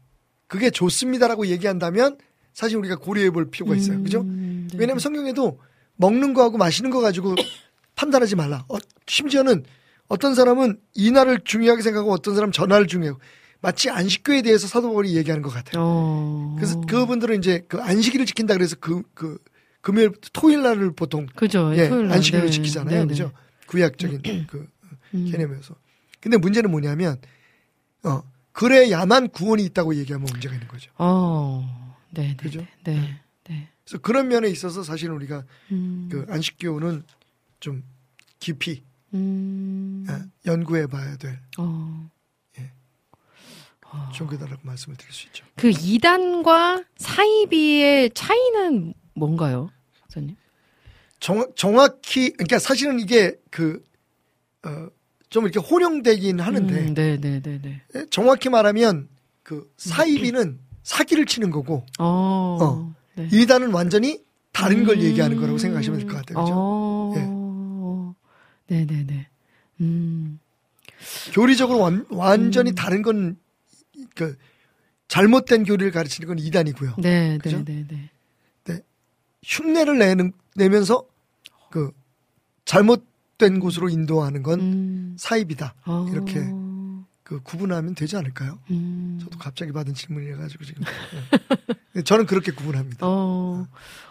그게 좋습니다라고 얘기한다면 사실 우리가 고려해 볼 필요가 있어요. 그죠? 음, 네. 왜냐하면 성경에도 먹는 거하고 마시는 거 가지고 판단하지 말라. 어, 심지어는 어떤 사람은 이 날을 중요하게 생각하고 어떤 사람은 저 날을 중요하고 마치 안식교에 대해서 사도 바울이 얘기하는 것 같아요. 어. 그래서 그분들은 이제 그 안식일을 지킨다 그래서 그, 그, 금요일, 토요일 날을 보통 그죠. 예, 토요일. 안식일을 네. 지키잖아요. 네네. 그죠? 구약적인 그 음. 개념에서. 근데 문제는 뭐냐면, 어, 그래야만 구원이 있다고 얘기하면 문제가 있는 거죠. 어. 네. 그죠? 네. 네. 네. 그래서 그런 면에 있어서 사실 우리가 음. 그 안식교는 좀 깊이 음. 아, 연구해 봐야 될 어. 종교다라고 말씀을 드릴 수 있죠. 그 이단과 사이비의 차이는 뭔가요, 선생님? 정, 정확히, 그러니까 사실은 이게 그, 어, 좀 이렇게 혼용되긴 하는데, 음, 네, 네, 네, 네. 예, 정확히 말하면 그 사이비는 사기를 치는 거고, 어. 어. 네. 이단은 완전히 다른 걸 음. 얘기하는 거라고 생각하시면 될 것 같아요. 그죠? 어. 네, 네, 네. 음. 교리적으로 완, 완전히 음. 다른 건, 그, 잘못된 교리를 가르치는 건 이단이고요. 네, 네, 그죠? 네, 네. 흉내를 내는, 내면서 그, 잘못된 곳으로 인도하는 건 음. 사입이다. 어. 이렇게 그 구분하면 되지 않을까요? 음. 저도 갑자기 받은 질문이라 가지고 지금 네. 저는 그렇게 구분합니다. 어.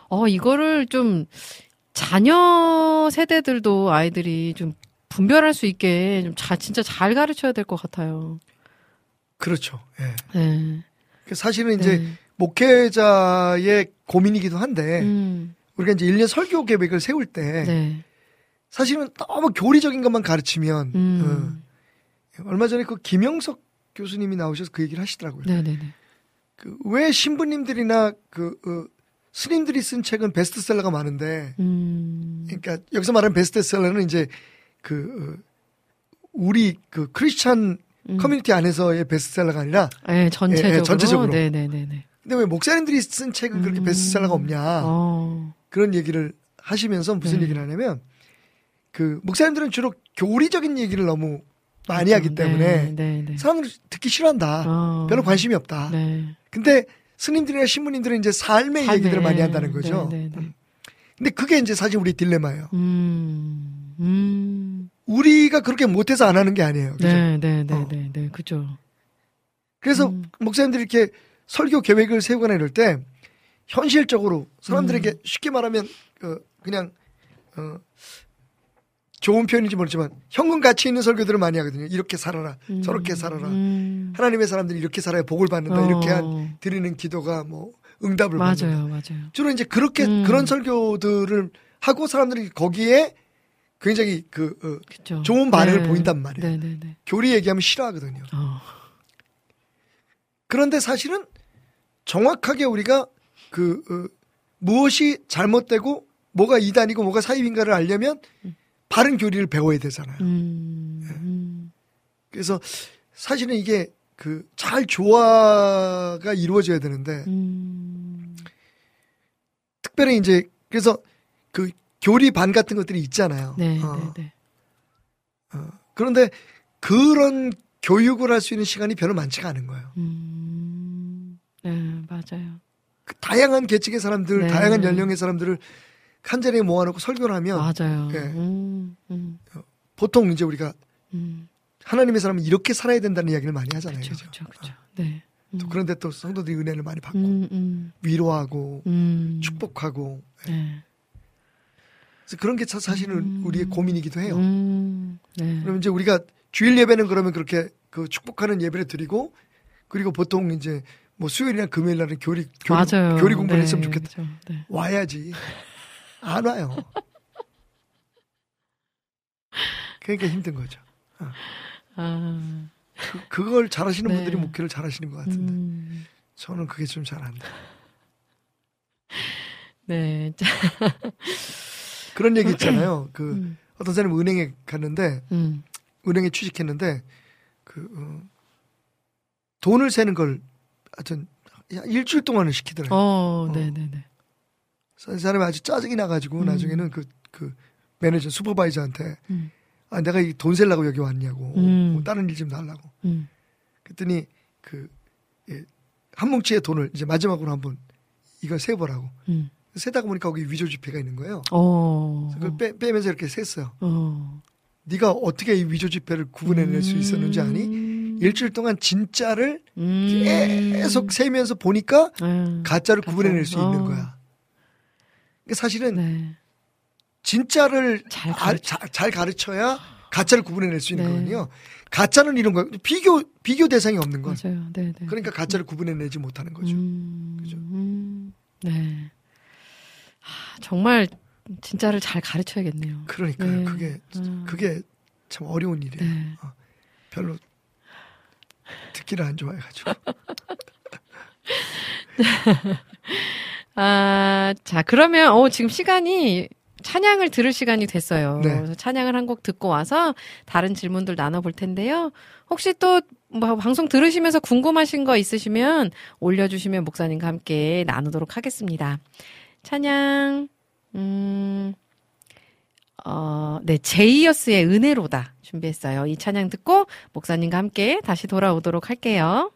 어, 이거를 좀 자녀 세대들도 아이들이 좀 분별할 수 있게 좀 자, 진짜 잘 가르쳐야 될 것 같아요. 그렇죠. 예. 네. 그 사실은 이제 네. 목회자의 고민이기도 한데 음. 우리가 이제 1년 설교 계획을 세울 때 네. 사실은 너무 교리적인 것만 가르치면 음. 어, 얼마 전에 그 김영석 교수님이 나오셔서 그 얘기를 하시더라고요. 네네네. 그 왜 신부님들이나 그 어, 스님들이 쓴 책은 베스트셀러가 많은데 음. 그러니까 여기서 말하는 베스트셀러는 이제 그 어, 우리 그 크리스찬 음. 커뮤니티 안에서의 베스트셀러가 아니라 네, 전체적으로. 예, 예, 전체적으로. 네네네네. 근데 왜 목사님들이 쓴 책은 그렇게 음. 베스트셀러가 없냐 어. 그런 얘기를 하시면서 무슨 네. 얘기를 하냐면 그 목사님들은 주로 교리적인 얘기를 너무 많이 하기 때문에 네, 네, 네. 사람들이 듣기 싫어한다 어. 별로 관심이 없다 네. 근데 스님들이나 신부님들은 이제 삶의 삶의, 얘기들을 많이 한다는 거죠. 네, 네, 네. 음. 근데 그게 이제 사실 우리 딜레마예요. 음, 음. 우리가 그렇게 못해서 안 하는 게 아니에요. 그죠? 네, 네, 네, 어. 네, 네, 그죠. 그래서 음. 목사님들이 이렇게 설교 계획을 세우거나 이럴 때 현실적으로 사람들에게 음. 쉽게 말하면 어, 그냥 어, 좋은 표현인지 모르지만 현금 가치 있는 설교들을 많이 하거든요. 이렇게 살아라, 음, 저렇게 살아라. 음. 하나님의 사람들이 이렇게 살아야 복을 받는다. 이렇게 어. 한 드리는 기도가 뭐 응답을 받는다. 맞아요, 맞아요. 주로 이제 그렇게 음. 그런 설교들을 하고 사람들이 거기에 굉장히 그 어, 그죠. 좋은 반응을 보인단 말이에요. 네, 네, 네. 교리 얘기하면 싫어하거든요. 어. 그런데 사실은 정확하게 우리가 그 어, 무엇이 잘못되고 뭐가 이단이고 뭐가 사입인가를 알려면 바른 교리를 배워야 되잖아요. 음, 음. 그래서 사실은 이게 그 잘 조화가 이루어져야 되는데 음. 특별히 이제 그래서 그 교리 반 같은 것들이 있잖아요. 네, 어, 네, 네. 어. 그런데 그런 교육을 할 수 있는 시간이 별로 많지가 않은 거예요. 음. 네, 맞아요. 그 다양한 계층의 사람들, 네. 다양한 연령의 사람들을 한 자리에 모아놓고 설교를 하면 맞아요. 예. 음, 음, 보통 이제 우리가 음. 하나님의 사람은 이렇게 살아야 된다는 이야기를 많이 하잖아요. 그쵸, 그죠? 그쵸, 그쵸. 네. 또 그런데 또 성도들이 은혜를 많이 받고 음, 음, 위로하고 음. 축복하고 네. 그래서 그런 게 사- 사실은 음. 우리의 고민이기도 해요. 음, 네. 그럼 이제 우리가 주일 예배는 그러면 그렇게 그 축복하는 예배를 드리고 그리고 보통 이제 뭐 수요일이나 금요일 날은 교리 교리. 교리 공부를 네, 했으면 좋겠다. 그죠. 네. 와야지. 안 와요. 그러니까 힘든 거죠. 아, 그, 그걸 잘하시는 네. 분들이 목회를 잘하시는 것 같은데 음, 저는 그게 좀 잘 안 돼. 네. 자, 그런 얘기 있잖아요. 그 음, 어떤 사람이 은행에 갔는데 음, 은행에 취직했는데 그 어, 돈을 세는 걸 하여튼 야, 일주일 동안을 시키더래요. 어, 네, 네, 네. 그래서 이 사람이 아주 짜증이 나가지고 음. 나중에는 그, 그 매니저 슈퍼바이저한테 음, 아 내가 이 돈 세려고 여기 왔냐고 음. 뭐 다른 일 좀 달라고 음, 그랬더니 그 예, 한 뭉치의 돈을 이제 마지막으로 한번 이걸 세보라고 음. 세다가 보니까 거기 위조 지폐가 있는 거예요. 어, 그걸 빼, 빼면서 이렇게 셌어요. 어. 네가 어떻게 이 위조 지폐를 구분해낼 수 있었는지 아니? 음. 일주일 동안 진짜를 음. 계속 세면서 보니까 음. 가짜를 가짜. 구분해낼 수 있는 어. 거야. 그러니까 사실은 네. 진짜를 잘 아- 가르쳐. 자- 잘 가르쳐야 가짜를 구분해낼 수 있는 네. 거거든요. 가짜는 이런 거예요. 비교 비교 대상이 없는 건. 맞아요. 네, 네. 그러니까 가짜를 구분해내지 못하는 거죠. 음, 그죠? 음, 네. 아, 정말 진짜를 잘 가르쳐야겠네요. 그러니까요. 네. 그게 음. 그게 참 어려운 일이에요. 네. 별로 듣기를 안 좋아해가지고. 아, 자, 그러면, 어, 지금 시간이 찬양을 들을 시간이 됐어요. 네. 그래서 찬양을 한 곡 듣고 와서 다른 질문들 나눠볼 텐데요. 혹시 또, 뭐, 방송 들으시면서 궁금하신 거 있으시면 올려주시면 목사님과 함께 나누도록 하겠습니다. 찬양, 음, 어, 네, 제이어스의 은혜로다 준비했어요. 이 찬양 듣고 목사님과 함께 다시 돌아오도록 할게요.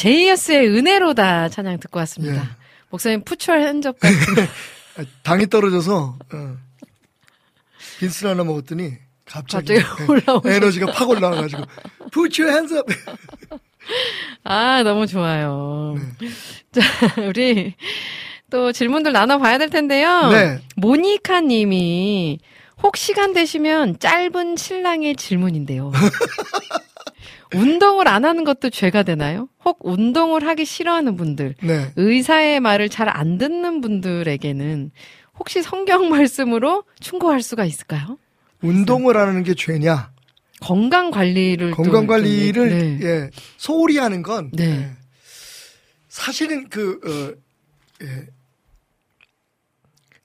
제이어스의 은혜로다 찬양 듣고 왔습니다. 예. 목사님 푸철 흔적 같은 아, 당이 떨어져서 어. 빈스 하나 먹었더니 갑자기, 갑자기 올라오셨어요. 에너지가 팍 올라와가지고 hands up. 아, 너무 좋아요. 네. 자, 우리 또 질문들 나눠봐야 될 텐데요. 네. 모니카 님이 혹 시간 되시면 짧은 신랑의 질문인데요. 운동을 안 하는 것도 죄가 되나요? 혹 운동을 하기 싫어하는 분들, 네. 의사의 말을 잘 안 듣는 분들에게는 혹시 성경 말씀으로 충고할 수가 있을까요? 운동을 하는 게 죄냐? 건강 관리를 또 건강 관리를 좀, 네. 예, 소홀히 하는 건 네. 예, 사실은 그 어, 예,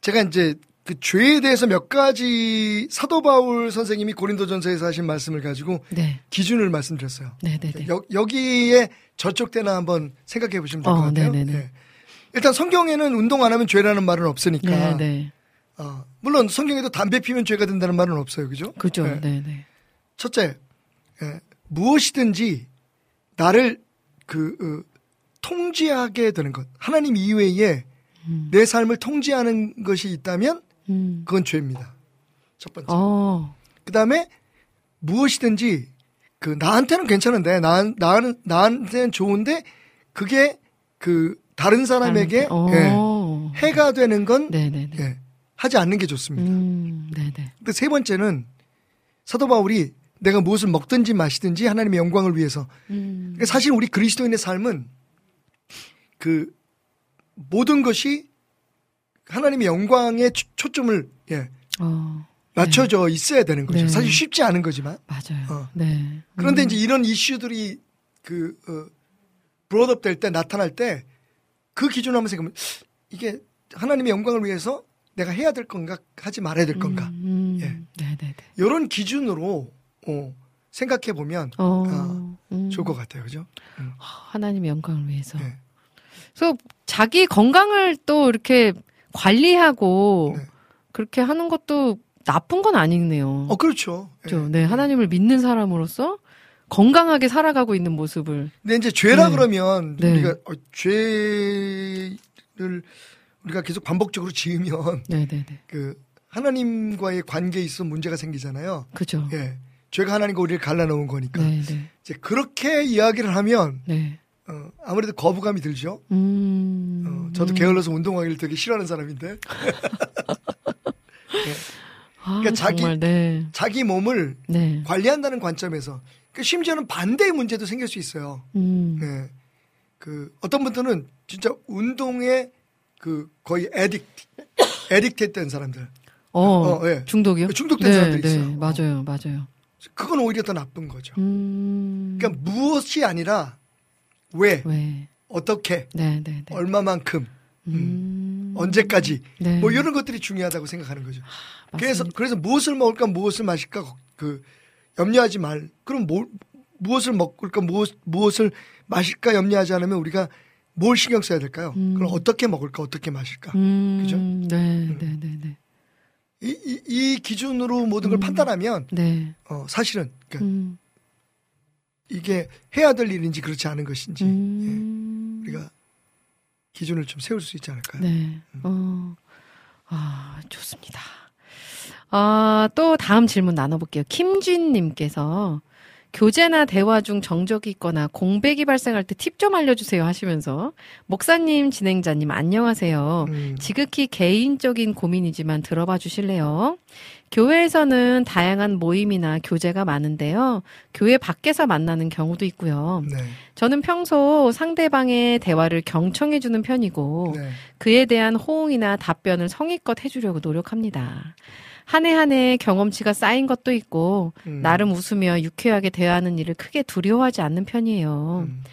제가 이제 그 죄에 대해서 몇 가지 사도 바울 선생님이 고린도전서에서 하신 말씀을 가지고 네. 기준을 말씀드렸어요. 네, 네, 네. 여, 여기에 저쪽 때나 한번 생각해 보시면 될것 어, 같아요. 네네네. 예. 일단 성경에는 운동 안 하면 죄라는 말은 없으니까. 네, 네. 어, 물론 성경에도 담배 피면 죄가 된다는 말은 없어요. 그죠? 그죠. 예. 네, 네. 첫째, 예, 무엇이든지 나를 그 어, 통제하게 되는 것. 하나님 이외에 내 삶을 통제하는 것이 있다면 음. 그건 죄입니다. 첫 번째. 어. 그 다음에 무엇이든지 그 나한테는 괜찮은데 나, 나는 나한테는 좋은데 그게 그 다른 사람에게 어. 예, 해가 되는 건. 예, 하지 않는 게 좋습니다. 음, 네네. 근데 세 번째는 사도 바울이 내가 무엇을 먹든지 마시든지 하나님의 영광을 위해서. 음. 그러니까 사실 우리 그리스도인의 삶은 그 모든 것이 하나님의 영광에 초- 초점을 예, 어, 맞춰져 있어야 되는 거죠. 네. 사실 쉽지 않은 거지만. 맞아요. 어. 네. 그런데 음. 이제 이런 이슈들이 그 어, 브로드업 될 때 나타날 때 그 기준을 한번 생각하면 이게 하나님의 영광을 위해서 내가 해야 될 건가 하지 말아야 될 건가 음, 예. 네, 네, 네. 이런 기준으로 어, 생각해 보면 어, 아, 음. 좋을 것 같아요, 그죠? 하나님의 영광을 위해서. 네. 그래서 자기 건강을 또 이렇게 관리하고 네. 그렇게 하는 것도 나쁜 건 아니네요. 어 그렇죠. 예. 그렇죠. 네, 하나님을 믿는 사람으로서 건강하게 살아가고 있는 모습을 근데 이제 죄라 네. 그러면 네. 우리가 어, 죄를 우리가 계속 반복적으로 지으면 네, 네, 네. 그 하나님과의 관계에 있어 문제가 생기잖아요. 그죠. 예. 죄가 하나님과 우리를 갈라놓은 거니까. 네, 네. 이제 그렇게 이야기를 하면 네. 어, 아무래도 거부감이 들죠. 음. 어, 저도 게을러서 운동하기를 되게 싫어하는 사람인데 아, 그러니까 자기- 정말 네. 자기 몸을 네. 관리한다는 관점에서 그 심지어는 반대의 문제도 생길 수 있어요. 음. 네. 그 어떤 분들은 진짜 운동에 그 거의 에딕 에딕트 된 사람들 어, 어, 예. 중독이요? 중독된 네, 사람들이 네, 있어요. 맞아요, 맞아요. 그건 오히려 더 나쁜 거죠. 음. 그러니까 무엇이 아니라 왜 왜? 어떻게 네, 네, 네. 얼마만큼 음. 언제까지 네. 뭐 이런 것들이 중요하다고 생각하는 거죠. 그래서 맞습니다. 그래서 무엇을 먹을까 무엇을 마실까 그 염려하지 말. 그럼 뭘 무엇을 먹을까 무엇 무엇을 마실까 염려하지 않으면 우리가 뭘 신경 써야 될까요? 그럼 어떻게 먹을까 어떻게 마실까? 음. 그죠? 네, 네, 네, 네. 이, 이, 이 기준으로 모든 걸 판단하면 네. 어, 사실은 그러니까 음. 이게 해야 될 일인지 그렇지 않은 것인지 음. 예, 우리가 기준을 좀 세울 수 있지 않을까요? 네. 어. 아, 좋습니다. 아, 또 다음 질문 나눠볼게요. 김준님께서 교제나 대화 중 정적이 있거나 공백이 발생할 때 팁 좀 알려주세요 하시면서 목사님, 진행자님 안녕하세요. 음, 지극히 개인적인 고민이지만 들어봐 주실래요? 교회에서는 다양한 모임이나 교제가 많은데요. 교회 밖에서 만나는 경우도 있고요. 네, 저는 평소 상대방의 대화를 경청해주는 편이고, 네. 그에 대한 호응이나 답변을 성의껏 해주려고 노력합니다. 한 해 한 해 경험치가 쌓인 것도 있고, 음. 나름 웃으며 유쾌하게 대화하는 일을 크게 두려워하지 않는 편이에요. 음.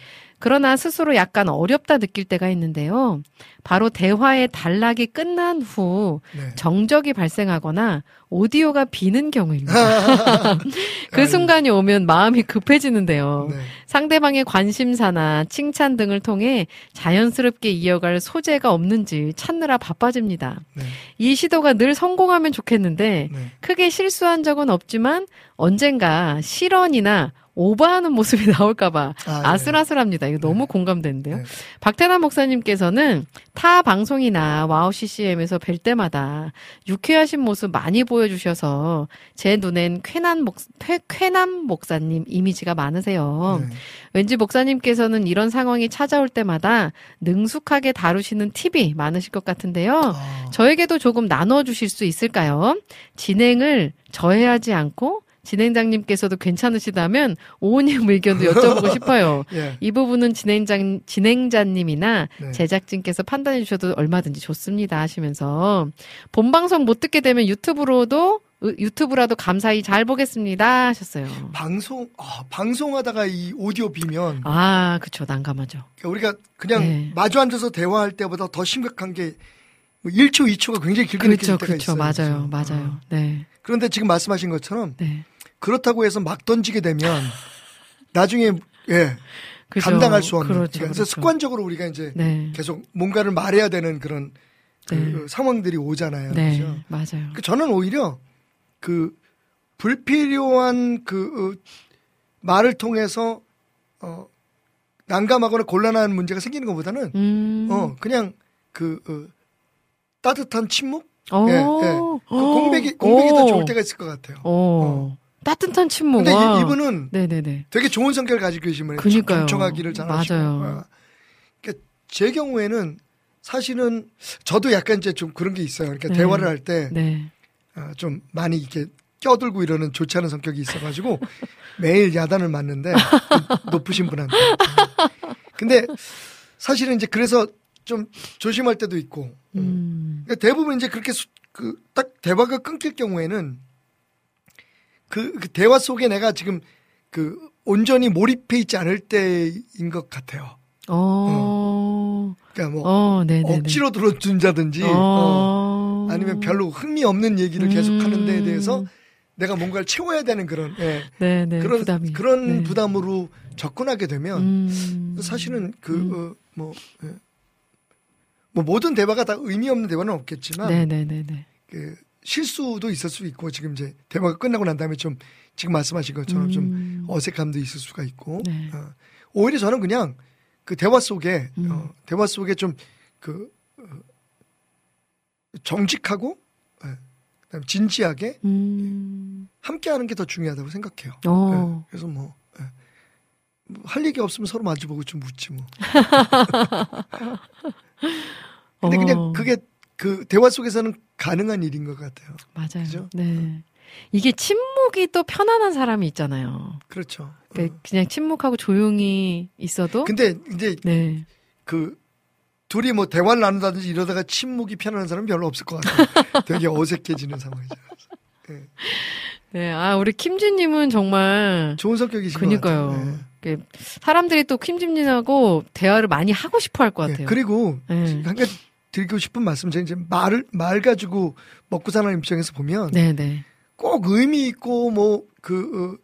그러나 스스로 약간 어렵다 느낄 때가 있는데요. 바로 대화의 단락이 끝난 후 네. 정적이 발생하거나 오디오가 비는 경우입니다. 그. 순간이 오면 마음이 급해지는데요. 네. 상대방의 관심사나 칭찬 등을 통해 자연스럽게 이어갈 소재가 없는지 찾느라 바빠집니다. 네. 이 시도가 늘 성공하면 좋겠는데 네. 크게 실수한 적은 없지만 언젠가 실언이나 오버하는 모습이 나올까봐 아, 네. 아슬아슬합니다. 이거 너무 공감되는데요. 네. 박태남 목사님께서는 타 방송이나 와우 CCM에서 뵐 때마다 유쾌하신 모습 많이 보여주셔서 제 눈엔 쾌남 목 쾌- 쾌남 목사님 이미지가 많으세요. 네. 왠지 목사님께서는 이런 상황이 찾아올 때마다 능숙하게 다루시는 팁이 많으실 것 같은데요. 아, 저에게도 조금 나눠주실 수 있을까요? 진행을 저해하지 않고 진행자님께서도 괜찮으시다면 오은님 의견도 여쭤보고 싶어요. 예. 이 부분은 진행자, 진행자님이나 네. 제작진께서 판단해 주셔도 얼마든지 좋습니다 하시면서 본 방송 못 듣게 되면 유튜브로도 으- 유튜브라도 감사히 잘 보겠습니다 하셨어요. 방송 아, 방송하다가 이 오디오 비면 아, 그쵸. 난감하죠. 그러니까 우리가 그냥 네. 마주 앉아서 대화할 때보다 더 심각한 게뭐 1초, 2초가 굉장히 길게 그렇죠. 느껴질 때가 그렇죠. 있어요. 맞아요. 그래서. 맞아요. 어. 네. 그런데 지금 말씀하신 것처럼 네. 그렇다고 해서 막 던지게 되면 나중에 예 그죠. 감당할 수 없는 그렇죠. 그래서 그렇죠. 습관적으로 우리가 이제 네. 계속 뭔가를 말해야 되는 그런 그 네. 상황들이 오잖아요. 네. 그죠? 맞아요. 그 저는 오히려 그 불필요한 그 어, 말을 통해서 어 난감하거나 곤란한 문제가 생기는 것보다는 음. 어 그냥 그 어, 따뜻한 침묵 오. 예, 예. 그 공백이 공백이 더 좋을 때가 있을 것 같아요. 어. 따뜻한 침묵. 근데 와. 이, 이분은 네네네. 되게 좋은 성격을 가지고 계시면 그니까요. 경청하기를 잘하시고 맞아요. 그러니까 제 경우에는 사실은 저도 약간 이제 좀 그런 게 있어요. 그러니까 네. 대화를 할 때좀 네. 많이 이렇게 껴들고 이러는 좋지 않은 성격이 있어가지고 매일 야단을 맞는데 그 높으신 분한테. 근데 사실은 이제 그래서 좀 조심할 때도 있고. 음. 그러니까 대부분 이제 그렇게 그 딱 대화가 끊길 경우에는 그, 그 대화 속에 내가 지금 그 온전히 몰입해 있지 않을 때인 것 같아요. 어. 그러니까 뭐 어. 억지로 들어준다든지 어. 어. 아니면 별로 흥미 없는 얘기를 계속 음. 하는 데에 대해서 내가 뭔가를 채워야 되는 그런 예, 네네. 그런 부담이. 그런 네. 부담으로 접근하게 되면 음. 사실은 그 음. 뭐 예. 뭐 모든 대화가 다 의미 없는 대화는 없겠지만 네네네네. 그 실수도 있을 수 있고 지금 이제 대화가 끝나고 난 다음에 좀 지금 말씀하신 것처럼 좀 음. 어색함도 있을 수가 있고 네. 어, 오히려 저는 그냥 그 대화 속에 음. 어, 대화 속에 좀그 정직하고 예, 그다음에 진지하게 음. 함께하는 게 더 중요하다고 생각해요. 어. 예, 그래서 뭐, 예. 뭐할 얘기 없으면 서로 마주보고 좀 묻지 뭐. 근데 어. 그냥 그게 그 대화 속에서는 가능한 일인 것 같아요. 맞아요. 그죠? 네. 이게 침묵이 또 편안한 사람이 있잖아요. 그렇죠. 그러니까 어. 그냥 침묵하고 조용히 있어도 근데 이제 네. 그 둘이 뭐 대화를 나눈다든지 이러다가 침묵이 편안한 사람은 별로 없을 것 같아요. 되게 어색해지는 상황이죠. 예. 네. 아, 우리 김진님은 정말 좋은 성격이신 것 그니까요. 같아요. 예. 그 사람들이 또 김진님하고 대화를 많이 하고 싶어 할것 예. 같아요. 그리고 네. 한 가지 드리고 싶은 말씀, 제가 이제 말을 말 가지고 먹고 사는 입장에서 보면 네, 네. 꼭 의미 있고 뭐그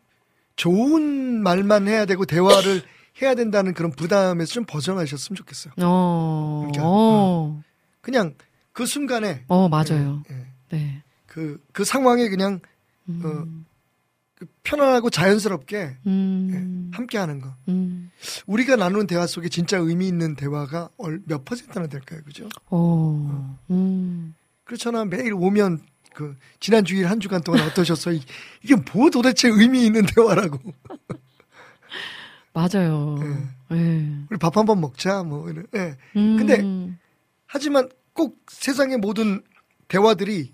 좋은 말만 해야 되고 대화를 해야 된다는 그런 부담에서 좀 벗어나셨으면 좋겠어요. 어. 그러니까, 어. 그냥 그 순간에 어, 맞아요. 예, 예. 네. 그, 그 상황에 그냥 음. 그 편안하고 자연스럽게 음. 예, 함께 하는 거. 음. 우리가 나누는 대화 속에 진짜 의미 있는 대화가 얼- 몇 퍼센트나 될까요? 그죠? 어. 음. 그렇잖아. 매일 오면 그 지난 주일 한 주간 동안 어떠셨어요? 이- 이게 뭐 도대체 의미 있는 대화라고. 맞아요. 예. 예. 우리 밥 한 번 먹자. 뭐. 예. 음. 근데 하지만 꼭 세상의 모든 대화들이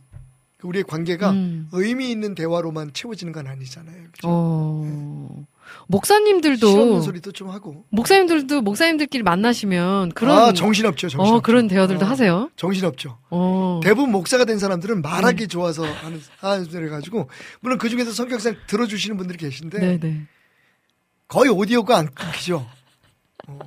우리의 관계가 음. 의미 있는 대화로만 채워지는 건 아니잖아요. 그죠? 어. 목사님들도 실없는 소리도 좀 하고. 목사님들도 목사님들끼리 만나시면 그런 아, 정신없죠. 정신없죠. 어 그런 대화들도 어, 하세요. 정신없죠. 어. 대부분 목사가 된 사람들은 말하기 좋아서 하는 하는 가지고 물론 그 중에서 성격상 들어주시는 분들이 계신데 네, 네. 거의 오디오가 안 끊기죠. 어.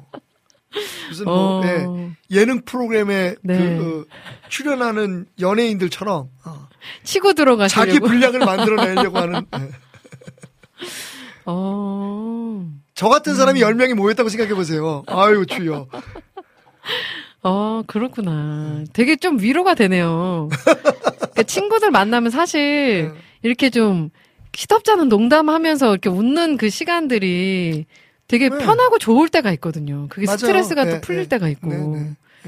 무슨 뭐 어. 예, 예능 프로그램에 네. 그 어, 출연하는 연예인들처럼 어, 치고 들어가시려고. 자기 분량을 만들어내려고 하는 예. 어. 저 같은 음. 사람이 10명이 모였다고 생각해 보세요. 아유 주여. 어, 그렇구나. 되게 좀 위로가 되네요. 그러니까 친구들 만나면 사실 네. 이렇게 좀 시덥지 않은 농담하면서 이렇게 웃는 그 시간들이 되게 네. 편하고 좋을 때가 있거든요. 그게 맞아요. 스트레스가 네, 또 풀릴 네. 때가 있고.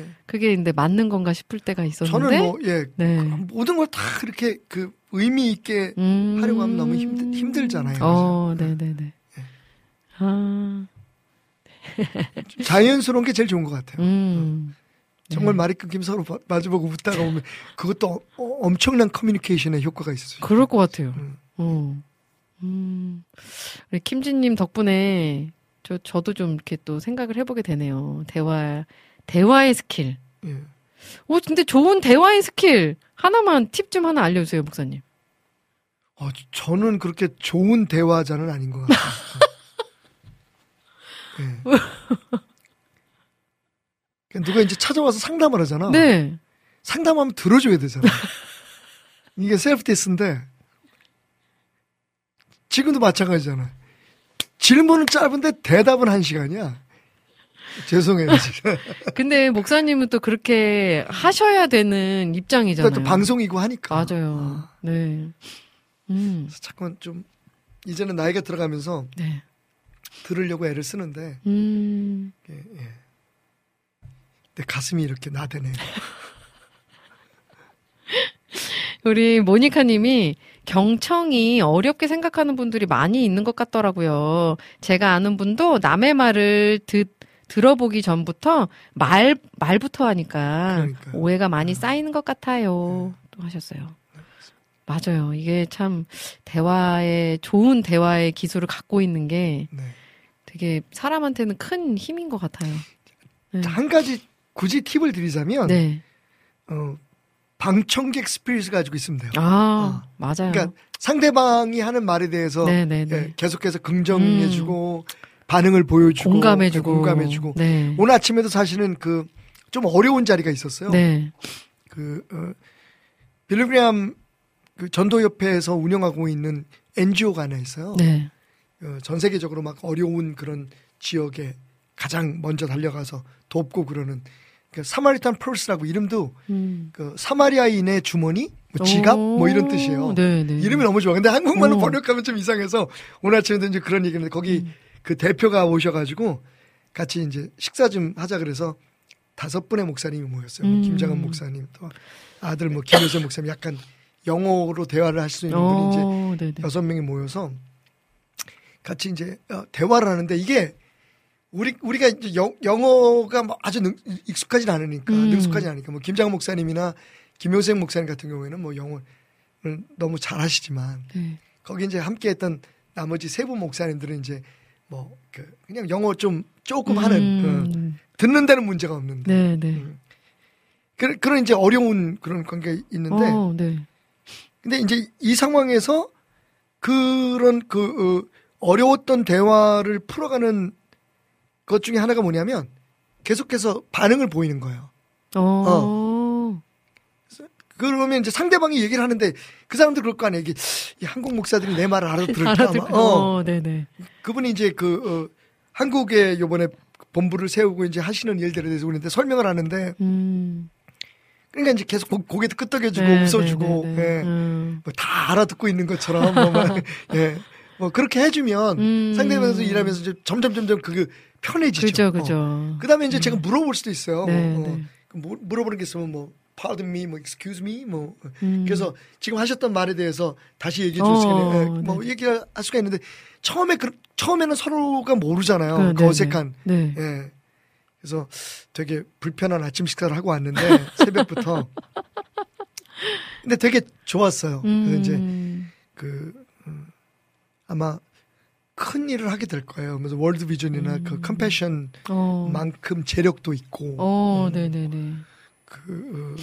네, 네. 네. 그게 근데 맞는 건가 싶을 때가 있었는데. 저는 뭐 예. 네. 모든 걸 다 그렇게 그 의미 있게 음. 하려고 하면 너무 힘들- 힘들잖아요. 어, 네 네 네. 아, 자연스러운 게 제일 좋은 것 같아요. 음. 정말 네. 말이 끊기면 서로 마- 마주보고 웃다가 오면 그것도 어- 엄청난 커뮤니케이션의 효과가 있어요. 그럴 것 같아요. 음. 어. 음. 우리 김진님 덕분에 저, 저도 좀 이렇게 또 생각을 해보게 되네요. 대화, 대화의 스킬. 예. 오, 근데 좋은 대화의 스킬. 하나만 팁 좀 하나 알려주세요, 목사님. 어, 저는 그렇게 좋은 대화자는 아닌 것 같아요. 예. 그러니까 누가 이제 찾아와서 상담을 하잖아. 네. 상담하면 들어줘야 되잖아. 이게 셀프 테스트인데 지금도 마찬가지잖아. 질문은 짧은데 대답은 한 시간이야. 죄송해요. 근데 목사님은 또 그렇게 하셔야 되는 입장이잖아요. 또 방송이고 하니까. 맞아요. 네. 음. 자꾸만 좀 이제는 나이가 들어가면서 네. 들으려고 애를 쓰는데 음. 예, 예. 내 가슴이 이렇게 나대네요. 우리 모니카 님이 경청이 어렵게 생각하는 분들이 많이 있는 것 같더라고요. 제가 아는 분도 남의 말을 듣, 들어보기 전부터 말, 말부터 하니까 그러니까요. 오해가 많이 쌓이는 것 같아요. 또 하셨어요. 맞아요. 이게 참 대화의 좋은 대화의 기술을 갖고 있는 게 네. 되게 사람한테는 큰 힘인 것 같아요. 네. 한 가지 굳이 팁을 드리자면 네. 어, 방청객 스피릿을 가지고 있으면 돼요. 아, 맞아요. 그러니까 상대방이 하는 말에 대해서 네네네. 예, 계속해서 긍정해주고 반응을 보여주고 공감해주고. 예, 공감해주고 네. 오늘 아침에도 사실은 그 좀 어려운 자리가 있었어요. 네. 그 어, 빌리그램 그 전도협회에서 운영하고 있는 NGO가 하나 있어요. 네. 어, 전 세계적으로 막 어려운 그런 지역에 가장 먼저 달려가서 돕고 그러는 그 사마리탄 펄스라고 이름도 음. 그 사마리아인의 주머니, 뭐 지갑, 뭐 이런 오, 뜻이에요. 네, 네. 이름이 너무 좋아. 근데 한국말로 오. 번역하면 좀 이상해서 오늘 아침에도 이제 그런 얘기인데 거기 음. 그 대표가 오셔가지고 같이 이제 식사 좀 하자 그래서 다섯 분의 목사님이 모였어요. 뭐 음. 김장한 목사님 또 아들 뭐 김효재 목사님 약간 영어로 대화를 할 수 있는 분이 이제 어, 네네. 여섯 명이 모여서 같이 이제 어, 대화를 하는데 이게 우리 우리가 이제 영, 영어가 뭐 아주 능, 익숙하진 않으니까 음. 능숙하지 않으니까 뭐 김장 목사님이나 김효생 목사님 같은 경우에는 뭐 영어를 너무 잘하시지만 네. 거기 이제 함께했던 나머지 세부 목사님들은 이제 뭐그 그냥 영어 좀 조금 하는 어, 음. 듣는 데는 문제가 없는데 네, 네. 음. 그, 그런 이제 어려운 그런 관계 있는데 어, 네. 근데 이제 이 상황에서 그런 그 어, 려웠던 대화를 풀어가는 것 중에 하나가 뭐냐면 계속해서 반응을 보이는 거예요. 어. 그러면 이제 상대방이 얘기를 하는데 그 사람도 그럴 거 아니에요. 이게 이 한국 목사들이 내 말을 알아들을까 알아듣고. 아마. 어. 어, 네네. 그분이 이제 그 어, 한국에 요번에 본부를 세우고 이제 하시는 일들에 대해서 우리한테 설명을 하는데 음. 그러니까 이제 계속 고, 고개도 끄덕여주고 네, 웃어주고 네, 네, 네. 예. 음. 뭐다 알아듣고 있는 것처럼 뭐, 막, 예. 뭐 그렇게 해주면 음. 상대방에서 일하면서 이제 점점 점점 그게 편해지죠. 그죠, 그죠. 그 다음에 이제 제가 물어볼 수도 있어요. 네, 뭐, 어, 네. 그 뭐- 물어보는 게 있으면 뭐 pardon me, 뭐 excuse me, 뭐 음. 그래서 지금 하셨던 말에 대해서 다시 얘기해 줄 어, 수가 있는, 예, 뭐 네. 얘기할 수가 있는데 처음에 그, 처음에는 서로가 모르잖아요. 그, 그 네, 어색한. 네. 예. 그래서 되게 불편한 아침 식사를 하고 왔는데 새벽부터. 근데 되게 좋았어요. 그래서 이제 음. 그 음, 아마 큰 일을 하게 될 거예요. 그래서 월드 비전이나 음. 그 컴패션만큼 어. 재력도 있고 어, 음, 네네네. 그, 어,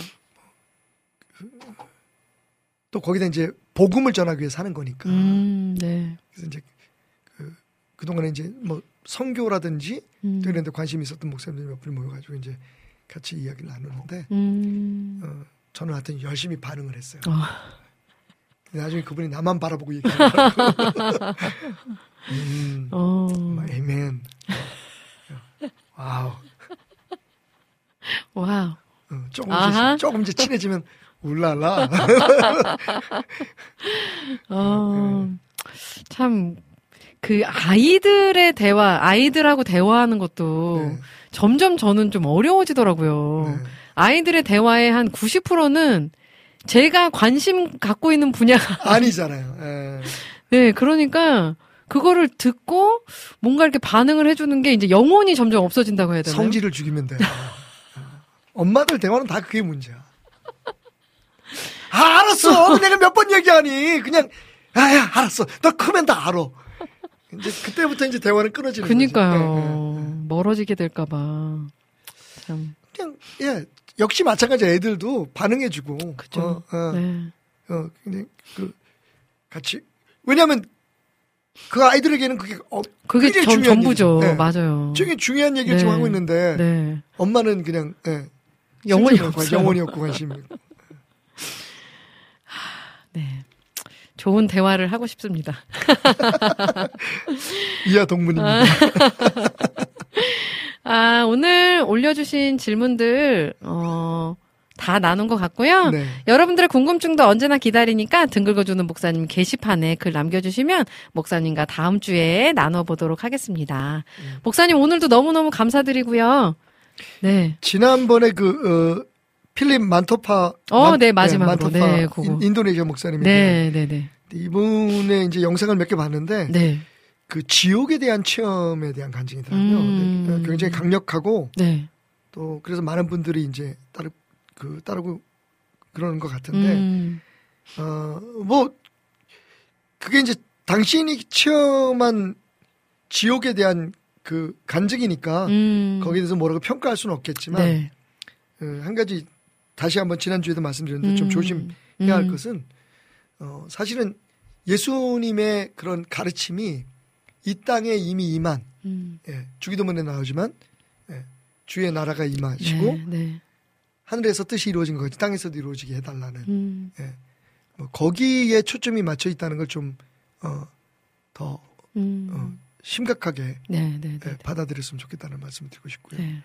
그, 또 거기다 이제 복음을 전하기 위해 사는 거니까. 음, 네. 그래서 이제 그 그동안에 이제 뭐 선교라든지 음. 또 이런 데 관심이 있었던 목사님들 몇 분이 모여가지고 이제 같이 이야기를 나누는데 음. 어, 저는 하여튼 열심히 반응을 했어요. 어. 나중에 그분이 나만 바라보고 얘기하더라고. 음, 어. 막 아멘. 와우. 와우. 어, 조금. 이제 조금 이제 친해지면 울랄라. 어. 참, 그 아이들의 대화, 아이들하고 대화하는 것도 네. 점점 저는 좀 어려워지더라고요. 네. 아이들의 대화의 한 90%는 제가 관심 갖고 있는 분야가 아니잖아요. 예. 네, 그러니까 그거를 듣고 뭔가 이렇게 반응을 해주는 게 이제 영혼이 점점 없어진다고 해야 되나요? 성질을 죽이면 돼. 엄마들 대화는 다 그게 문제야. 아, 알았어. 내가 몇 번 얘기하니. 그냥, 아, 야, 알았어. 너 크면 다 알아. 이제 그때부터 이제 대화는 끊어지는. 그니까요. 예. 멀어지게 될까봐. 참. 그냥, 예. 역시 마찬가지 애들도 반응해주고. 그죠. 어, 어, 네. 어, 근데 그, 같이. 왜냐면, 그 아이들에게는 그게, 어, 그게 전, 중요한 전부죠. 네. 맞아요. 되게 중요한 얘기를 지금 네. 하고 있는데, 네. 엄마는 그냥, 예. 영혼이 없어요. 영혼이 없고 관심이. 네. 좋은 대화를 하고 싶습니다. 이하 동문입니다. 아, 오늘 올려주신 질문들, 어, 다 나눈 것 같고요. 네. 여러분들의 궁금증도 언제나 기다리니까 등 긁어주는 목사님 게시판에 글 남겨주시면 목사님과 다음 주에 나눠보도록 하겠습니다. 음. 목사님 오늘도 너무너무 감사드리고요. 네. 지난번에 그, 어, 필립 만토파. 어, 만- 네, 마지막으로. 만토파 네, 그거. 인- 인도네시아 목사님인데. 네, 네, 네. 이분의 이제 영상을 몇 개 봤는데. 네. 그 지옥에 대한 체험에 대한 간증이더라고요. 음. 어, 굉장히 강력하고 네. 또 그래서 많은 분들이 이제 따르, 그, 따르고 그러는 것 같은데. 음, 어, 뭐, 그게 이제 당신이 체험한 지옥에 대한 그 간증이니까 음. 거기에 대해서 뭐라고 평가할 수는 없겠지만 네. 어, 한 가지 다시 한번 지난주에도 말씀드렸는데 좀 음. 조심해야 할 음. 것은 어, 사실은 예수님의 그런 가르침이 이 땅에 이미 임한 음. 예, 주기도문에 나오지만 예, 주의 나라가 임하시고 네, 네. 하늘에서 뜻이 이루어진 것 같이 땅에서도 이루어지게 해달라는 음. 예, 뭐 거기에 초점이 맞춰 있다는 걸 좀 어, 더 음. 어, 심각하게 네, 네, 예, 네. 받아들였으면 좋겠다는 말씀을 드리고 싶고요. 네.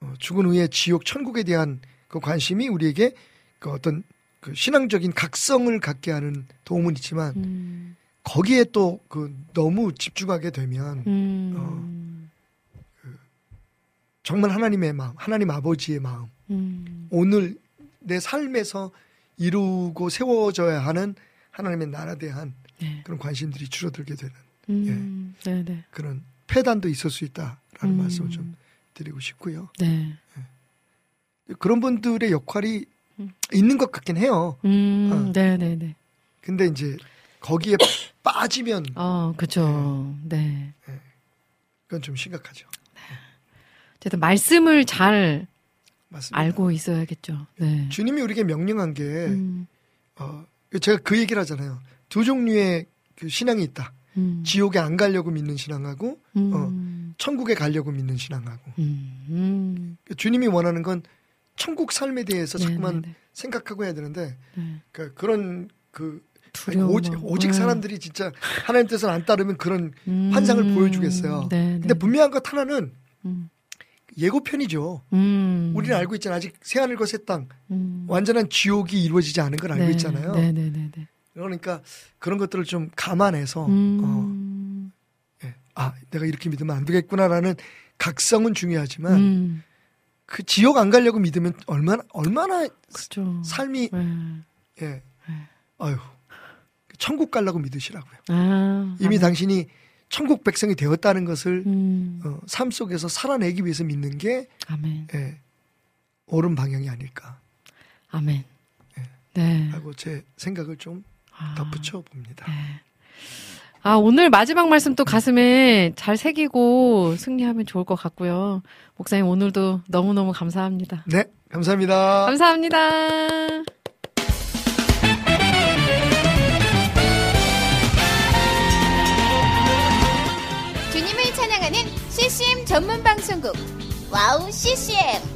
어, 죽은 후에 지옥, 천국에 대한 그 관심이 우리에게 그 어떤 그 신앙적인 각성을 갖게 하는 도움은 있지만 음. 거기에 또 그 너무 집중하게 되면 음. 정말 하나님의 마음, 하나님 아버지의 마음, 음. 오늘 내 삶에서 이루고 세워져야 하는 하나님의 나라에 대한 네. 그런 관심들이 줄어들게 되는 음. 네, 네. 그런 폐단도 있을 수 있다라는 음. 말씀을 좀 드리고 싶고요. 네. 그런 분들의 역할이 음. 있는 것 같긴 해요. 음. 어. 네, 네, 네. 근데 이제 거기에 빠지면 어, 그죠. 네. 그건 좀 심각하죠. 어쨌든 말씀을 잘 맞습니다. 알고 있어야겠죠. 네. 주님이 우리에게 명령한 게 음. 어, 제가 그 얘기를 하잖아요. 두 종류의 그 신앙이 있다. 음. 지옥에 안 가려고 믿는 신앙하고 음. 어. 천국에 가려고 믿는 신앙하고 음. 음. 주님이 원하는 건 천국 삶에 대해서 네, 자꾸만 네, 네. 생각하고 해야 되는데 네. 그, 그런 그 두려움. 오직, 오직 네. 사람들이 진짜 하나님 뜻을 안 따르면 그런 음. 환상을 보여주겠어요. 네, 근데 네. 분명한 것 하나는 음. 예고편이죠. 음. 우리는 알고 있잖아요. 아직 새하늘과 새 땅, 음. 완전한 지옥이 이루어지지 않은 걸 알고 네, 있잖아요. 네, 네, 네, 네. 그러니까 그런 것들을 좀 감안해서 음. 어, 예. 아 내가 이렇게 믿으면 안 되겠구나라는 각성은 중요하지만 음. 그 지옥 안 가려고 믿으면 얼마나 얼마나 그죠. 삶이 네. 예 아유 천국 가려고 믿으시라고요. 아. 이미 아멘. 당신이 천국 백성이 되었다는 것을 음. 어, 삶 속에서 살아내기 위해서 믿는 게 아멘. 예, 옳은 방향이 아닐까 아멘. 예. 네. 하고 제 생각을 좀 아. 덧붙여 봅니다. 네. 아, 오늘 마지막 말씀 또 가슴에 잘 새기고 승리하면 좋을 것 같고요. 목사님 오늘도 너무너무 감사합니다. 네, 감사합니다. 감사합니다. 주님을 찬양하는 CCM 전문 방송국 와우 CCM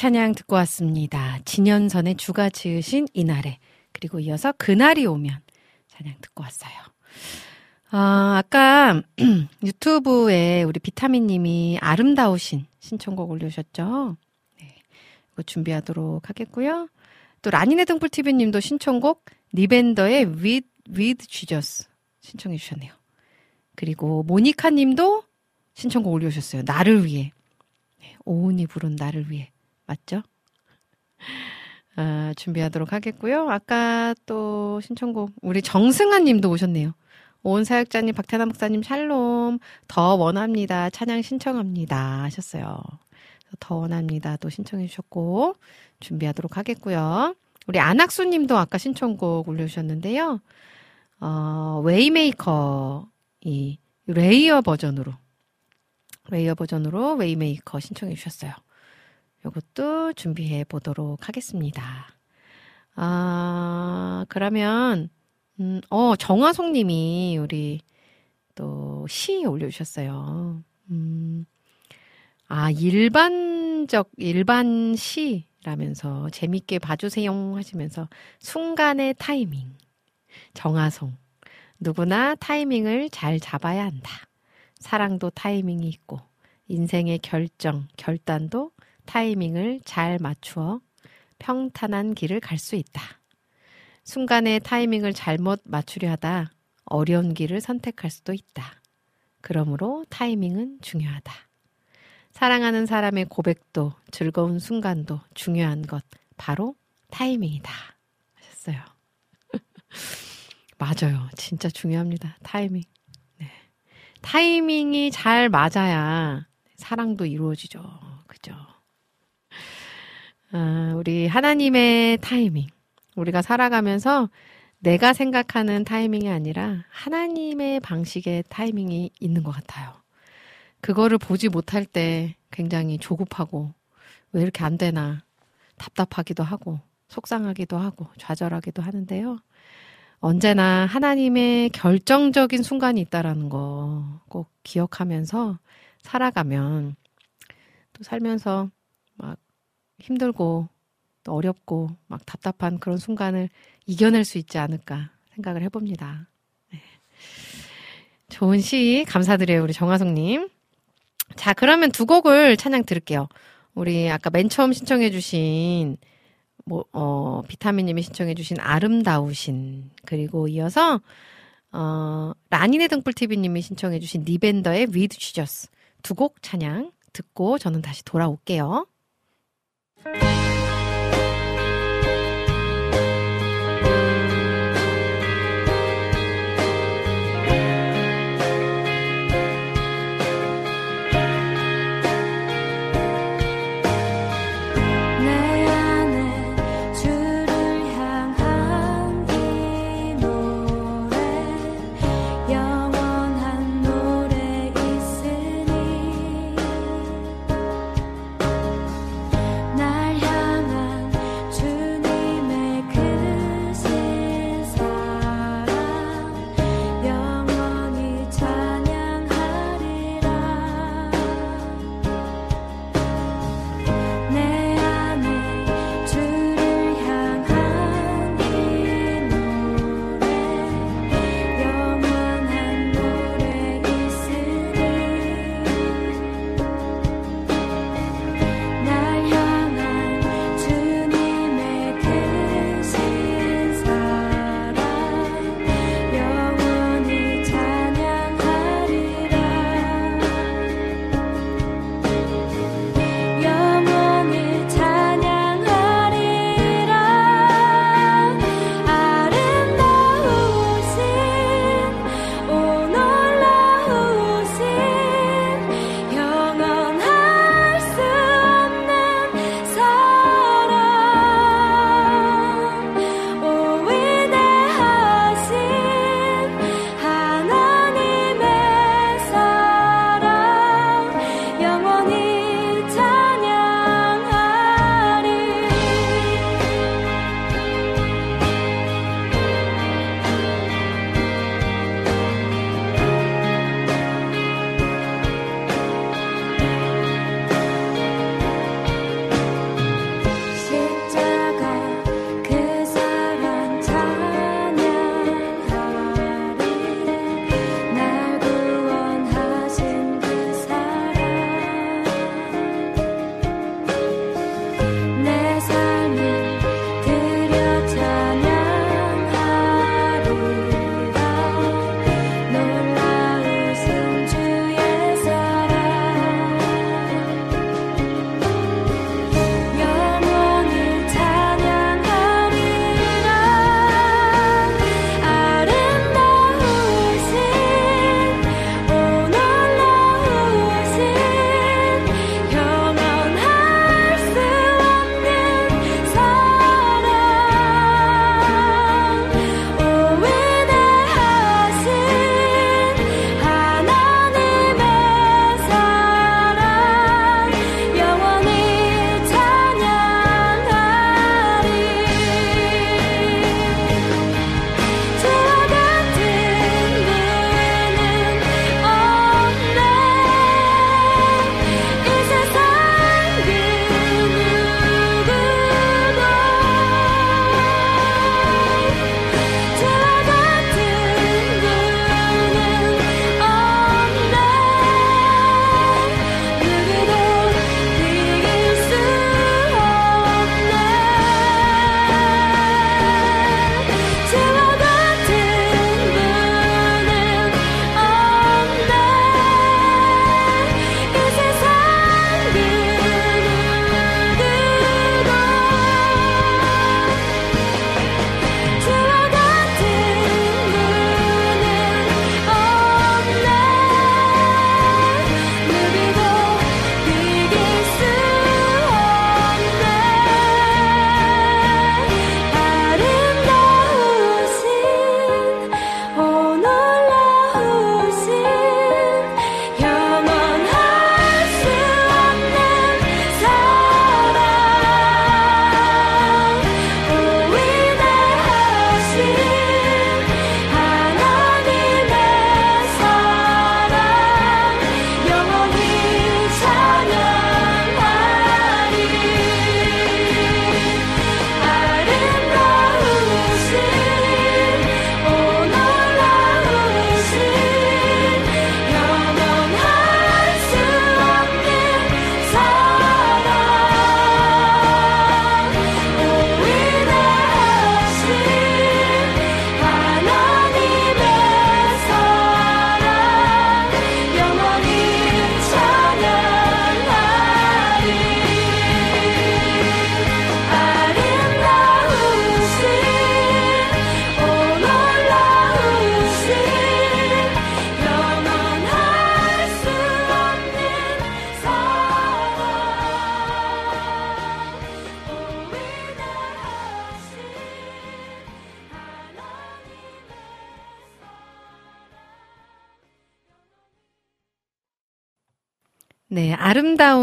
찬양 듣고 왔습니다. 진현선의 주가 지으신 이날에 그리고 이어서 그날이 오면 찬양 듣고 왔어요. 아, 아까 유튜브에 우리 비타민님이 아름다우신 신청곡 올려주셨죠? 네, 이거 준비하도록 하겠고요. 또 라니네 등불TV님도 신청곡 리벤더의 With, With Jesus 신청해 주셨네요. 그리고 모니카님도 신청곡 올려주셨어요. 나를 위해. 네, 오은이 부른 나를 위해. 맞죠? 아, 준비하도록 하겠고요. 아까 또 신청곡 우리 정승아 님도 오셨네요. 온 사역자님, 박태남 목사님 샬롬 더 원합니다. 찬양 신청합니다 하셨어요. 더 원합니다. 또 신청해 주셨고 준비하도록 하겠고요. 우리 안학수 님도 아까 신청곡 올려주셨는데요. 어, Way Maker 이 LAYER 버전으로 LAYER 버전으로 Way Maker 신청해 주셨어요. 이것도 준비해 보도록 하겠습니다. 아, 그러면, 음, 어, 정화송 님이 우리 또 시 올려주셨어요. 음, 아, 일반적, 일반 시라면서 재밌게 봐주세요 하시면서 순간의 타이밍. 정화송. 누구나 타이밍을 잘 잡아야 한다. 사랑도 타이밍이 있고, 인생의 결정, 결단도 타이밍을 잘 맞추어 평탄한 길을 갈 수 있다. 순간의 타이밍을 잘못 맞추려 하다 어려운 길을 선택할 수도 있다. 그러므로 타이밍은 중요하다. 사랑하는 사람의 고백도 즐거운 순간도 중요한 것 바로 타이밍이다. 하셨어요. 맞아요. 진짜 중요합니다. 타이밍. 네. 타이밍이 잘 맞아야 사랑도 이루어지죠. 그죠? 아, 우리 하나님의 타이밍. 우리가 살아가면서 내가 생각하는 타이밍이 아니라 하나님의 방식의 타이밍이 있는 것 같아요. 그거를 보지 못할 때 굉장히 조급하고 왜 이렇게 안 되나 답답하기도 하고 속상하기도 하고 좌절하기도 하는데요. 언제나 하나님의 결정적인 순간이 있다라는 거 꼭 기억하면서 살아가면 또 살면서 막 힘들고 또 어렵고 막 답답한 그런 순간을 이겨낼 수 있지 않을까 생각을 해봅니다. 네. 좋은 시 감사드려요 우리 정화성님. 자 그러면 두 곡을 찬양 들을게요. 우리 아까 맨 처음 신청해주신 뭐, 어, 비타민님이 신청해주신 아름다우신 그리고 이어서 어, 라니네 등불TV님이 신청해주신 리벤더의 With Jesus 두 곡 찬양 듣고 저는 다시 돌아올게요. 내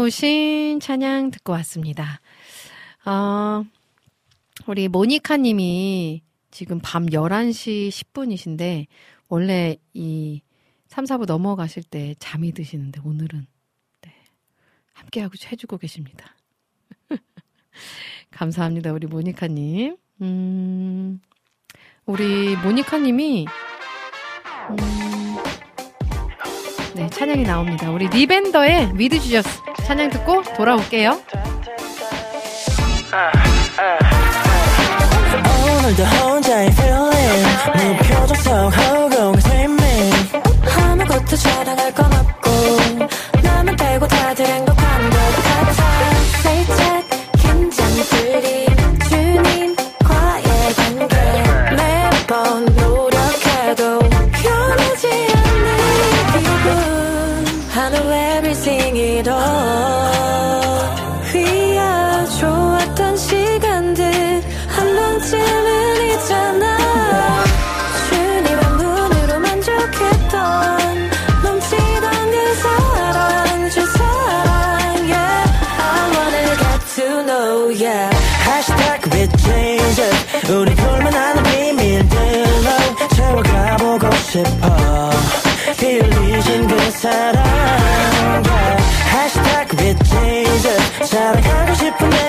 아름다우신 찬양 듣고 왔습니다. 어, 우리 모니카 님이 지금 밤 11시 10분이신데, 원래 이 3, 4부 넘어가실 때 잠이 드시는데, 오늘은, 네, 함께하고 해주고 계십니다. 감사합니다, 우리 모니카 님. 음, 우리 모니카 님이, 음, 네, 찬양이 나옵니다. 우리 리벤더의 With Jesus 찬양 듣고 돌아올게요. 오늘도 혼자의 feeling 무표정 속 허공 dreaming 아무것도 싶어 피 흘리신 그 사랑 yeah. Hashtag with Jesus 자랑하고 싶은 내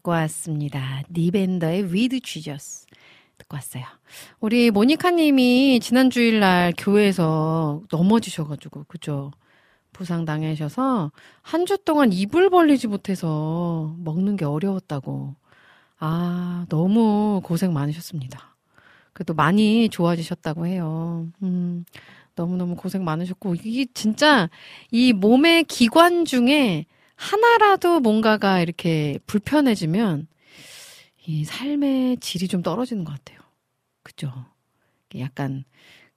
듣고 왔습니다. 니벤더의 With Jesus 듣고 왔어요. 우리 모니카 님이 지난 주일날 교회에서 넘어지셔가지고, 그죠? 부상 당하셔서 한 주 동안 입을 벌리지 못해서 먹는 게 어려웠다고. 아, 너무 고생 많으셨습니다. 그래도 많이 좋아지셨다고 해요. 음, 너무너무 고생 많으셨고, 이게 진짜 이 몸의 기관 중에 하나라도 뭔가가 이렇게 불편해지면 이 삶의 질이 좀 떨어지는 것 같아요. 그죠? 약간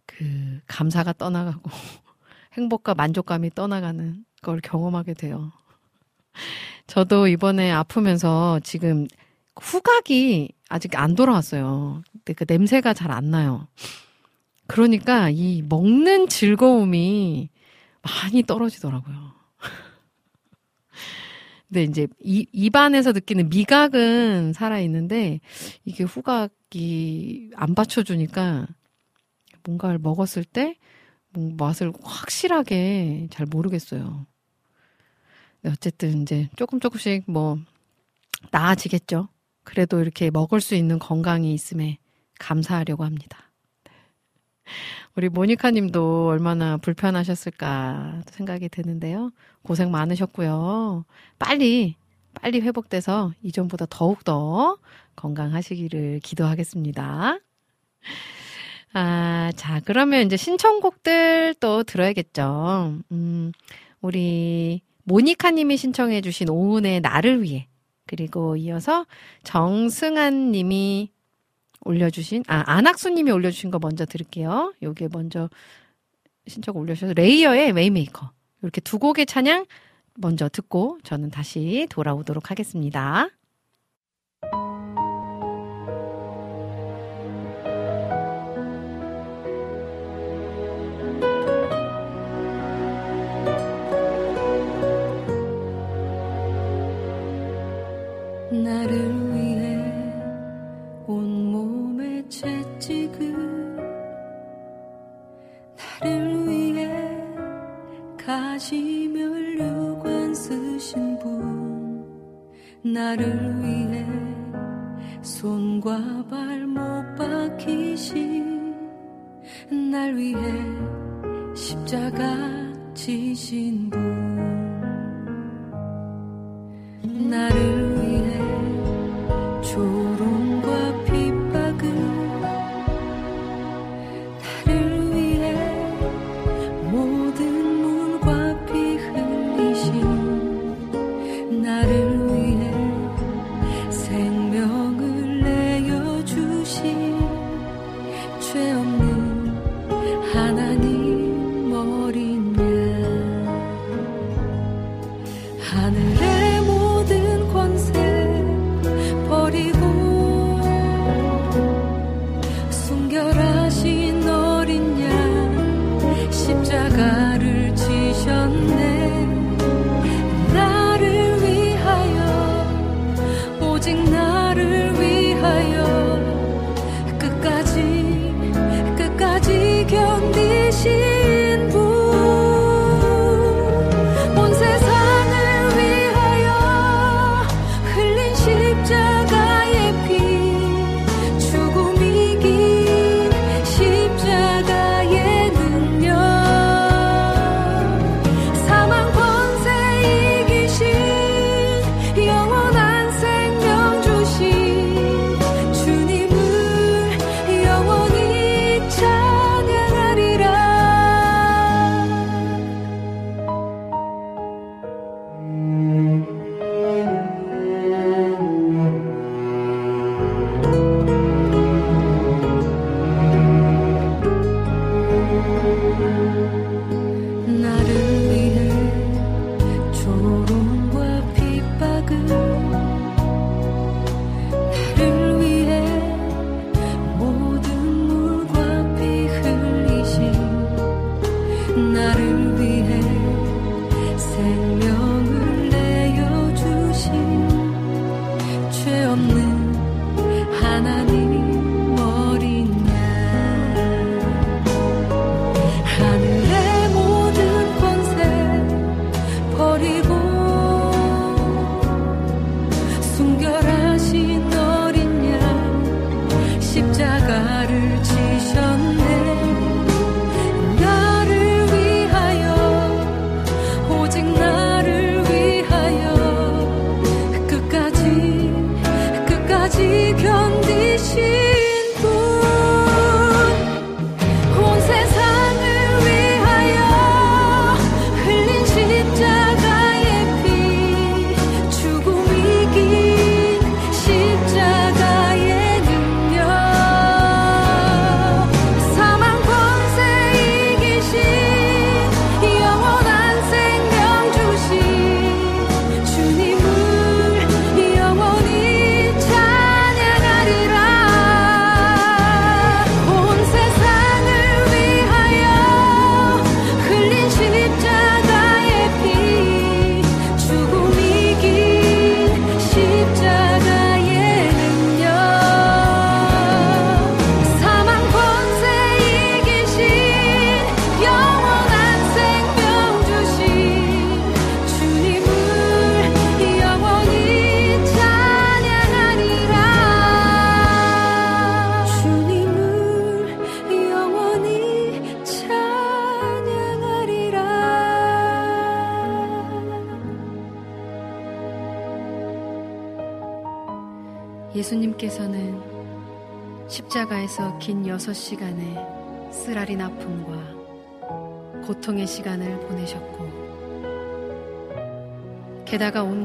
그 감사가 떠나가고 행복과 만족감이 떠나가는 걸 경험하게 돼요. 저도 이번에 아프면서 지금 후각이 아직 안 돌아왔어요. 근데 그 냄새가 잘 안 나요. 그러니까 이 먹는 즐거움이 많이 떨어지더라고요. 근데 이제 이, 입안에서 느끼는 미각은 살아있는데 이게 후각이 안 받쳐주니까 뭔가를 먹었을 때뭐 맛을 확실하게 잘 모르겠어요. 네, 어쨌든 이제 조금 조금씩 뭐 나아지겠죠. 그래도 이렇게 먹을 수 있는 건강이 있음에 감사하려고 합니다. 우리 모니카 님도 얼마나 불편하셨을까 생각이 드는데요. 고생 많으셨고요. 빨리 빨리 회복돼서 이전보다 더욱더 건강하시기를 기도하겠습니다. 아, 자, 그러면 이제 신청곡들 또 들어야겠죠. 음, 우리 모니카 님이 신청해 주신 오은의 나를 위해 그리고 이어서 정승한 님이 올려주신 아 안학수 님이 올려주신 거 먼저 들을게요. 요게 먼저 신청 올려주셔서 LAYER의 Way Maker 이렇게 두 곡의 찬양 먼저 듣고 저는 다시 돌아오도록 하겠습니다. 나를 나를 위해 손과 발못 박히신 날 위해 십자가 지신 분. 나를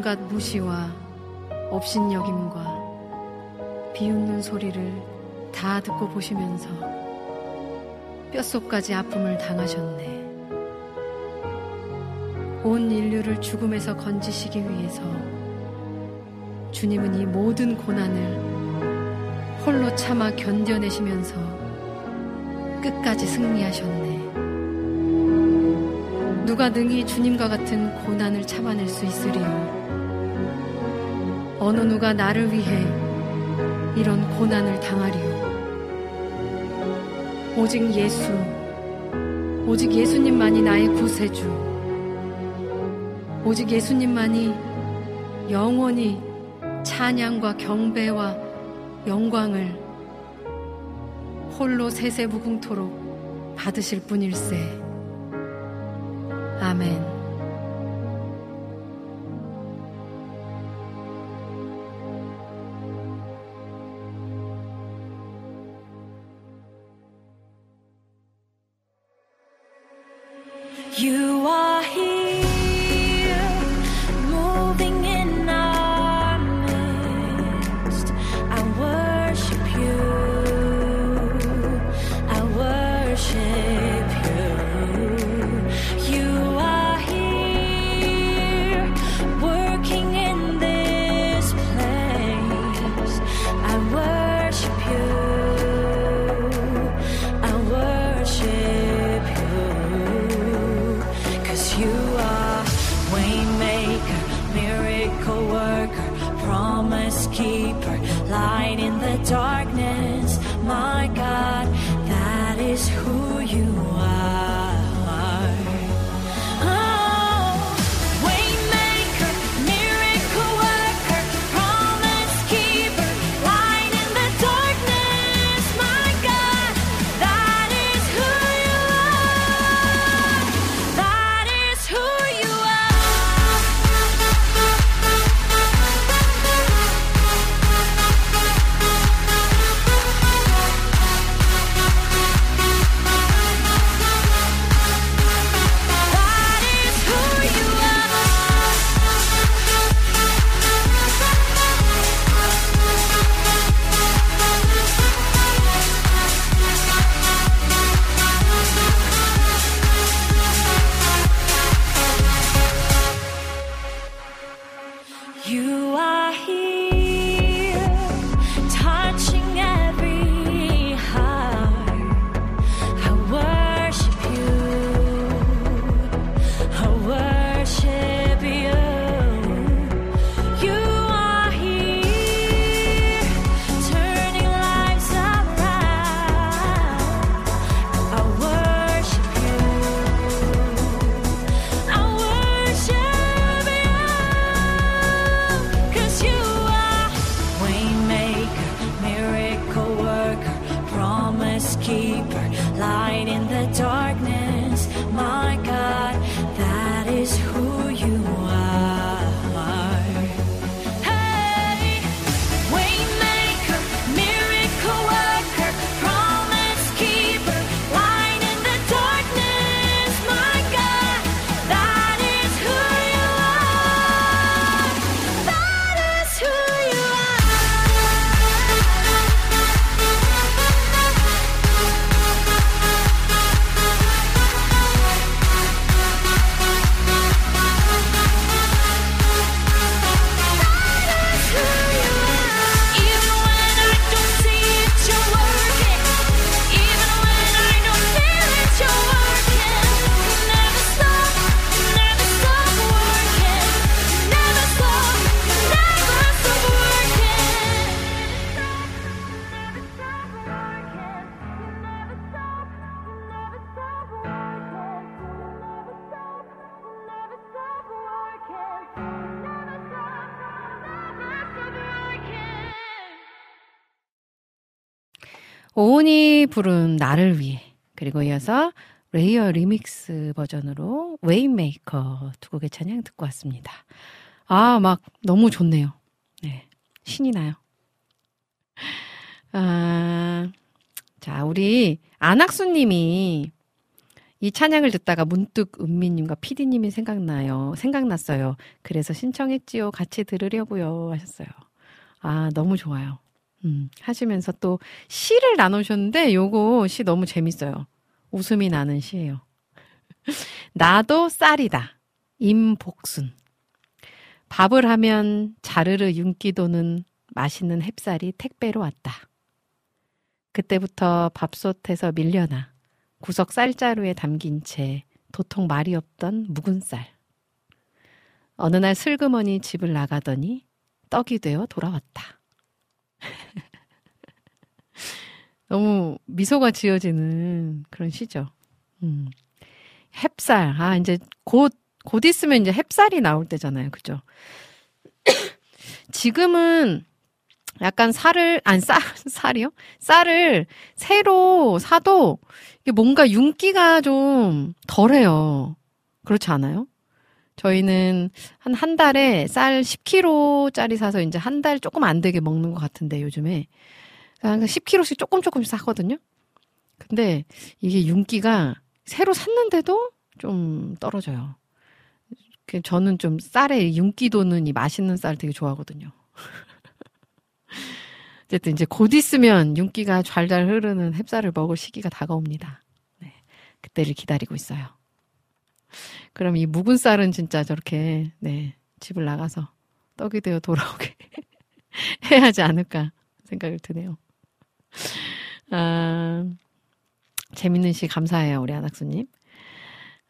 온갖 무시와 업신여김과 비웃는 소리를 다 듣고 보시면서 뼛속까지 아픔을 당하셨네. 온 인류를 죽음에서 건지시기 위해서 주님은 이 모든 고난을 홀로 참아 견뎌내시면서 끝까지 승리하셨네. 누가 능히 주님과 같은 고난을 참아낼 수 있으리요? 어느 누가 나를 위해 이런 고난을 당하리요? 오직 예수, 오직 예수님만이 나의 구세주, 오직 예수님만이 영원히 찬양과 경배와 영광을 홀로 세세무궁토록 받으실 분일세. 아 오은이 부른 나를 위해 그리고 이어서 LAYER 리믹스 버전으로 Way Maker 두 곡의 찬양 듣고 왔습니다. 아, 막 너무 좋네요. 네. 신이 나요. 아, 자, 우리 안학수 님이 이 찬양을 듣다가 문득 은미님과 피디님이 생각나요. 생각났어요. 그래서 신청했지요. 같이 들으려고요. 하셨어요. 아, 너무 좋아요. 음, 하시면서 또 시를 나누셨는데 요거 시 너무 재밌어요. 웃음이 나는 시예요. 나도 쌀이다. 임복순. 밥을 하면 자르르 윤기 도는 맛있는 햅쌀이 택배로 왔다. 그때부터 밥솥에서 밀려나 구석 쌀자루에 담긴 채 도통 말이 없던 묵은 쌀. 어느 날 슬그머니 집을 나가더니 떡이 되어 돌아왔다. 너무 미소가 지어지는 그런 시죠. 음. 햅쌀. 아, 이제 곧, 곧 있으면 이제 햅쌀이 나올 때잖아요. 그죠? 지금은 약간 쌀을, 안, 쌀, 쌀이요? 쌀을 새로 사도 이게 뭔가 윤기가 좀 덜해요. 그렇지 않아요? 저희는 한 한 달에 쌀 10kg짜리 사서 이제 한 달 조금 안 되게 먹는 것 같은데 요즘에 한 10kg씩 조금 조금씩 사거든요. 근데 이게 윤기가 새로 샀는데도 좀 떨어져요. 그 저는 좀 쌀에 윤기 도는 이 맛있는 쌀 되게 좋아하거든요. 어쨌든 이제 곧 있으면 윤기가 잘잘 흐르는 햅쌀을 먹을 시기가 다가옵니다. 네. 그때를 기다리고 있어요. 그럼 이 묵은 쌀은 진짜 저렇게 네, 집을 나가서 떡이 되어 돌아오게 해야 하지 않을까 생각을 드네요. 아, 재밌는 시 감사해요, 우리 안학수님.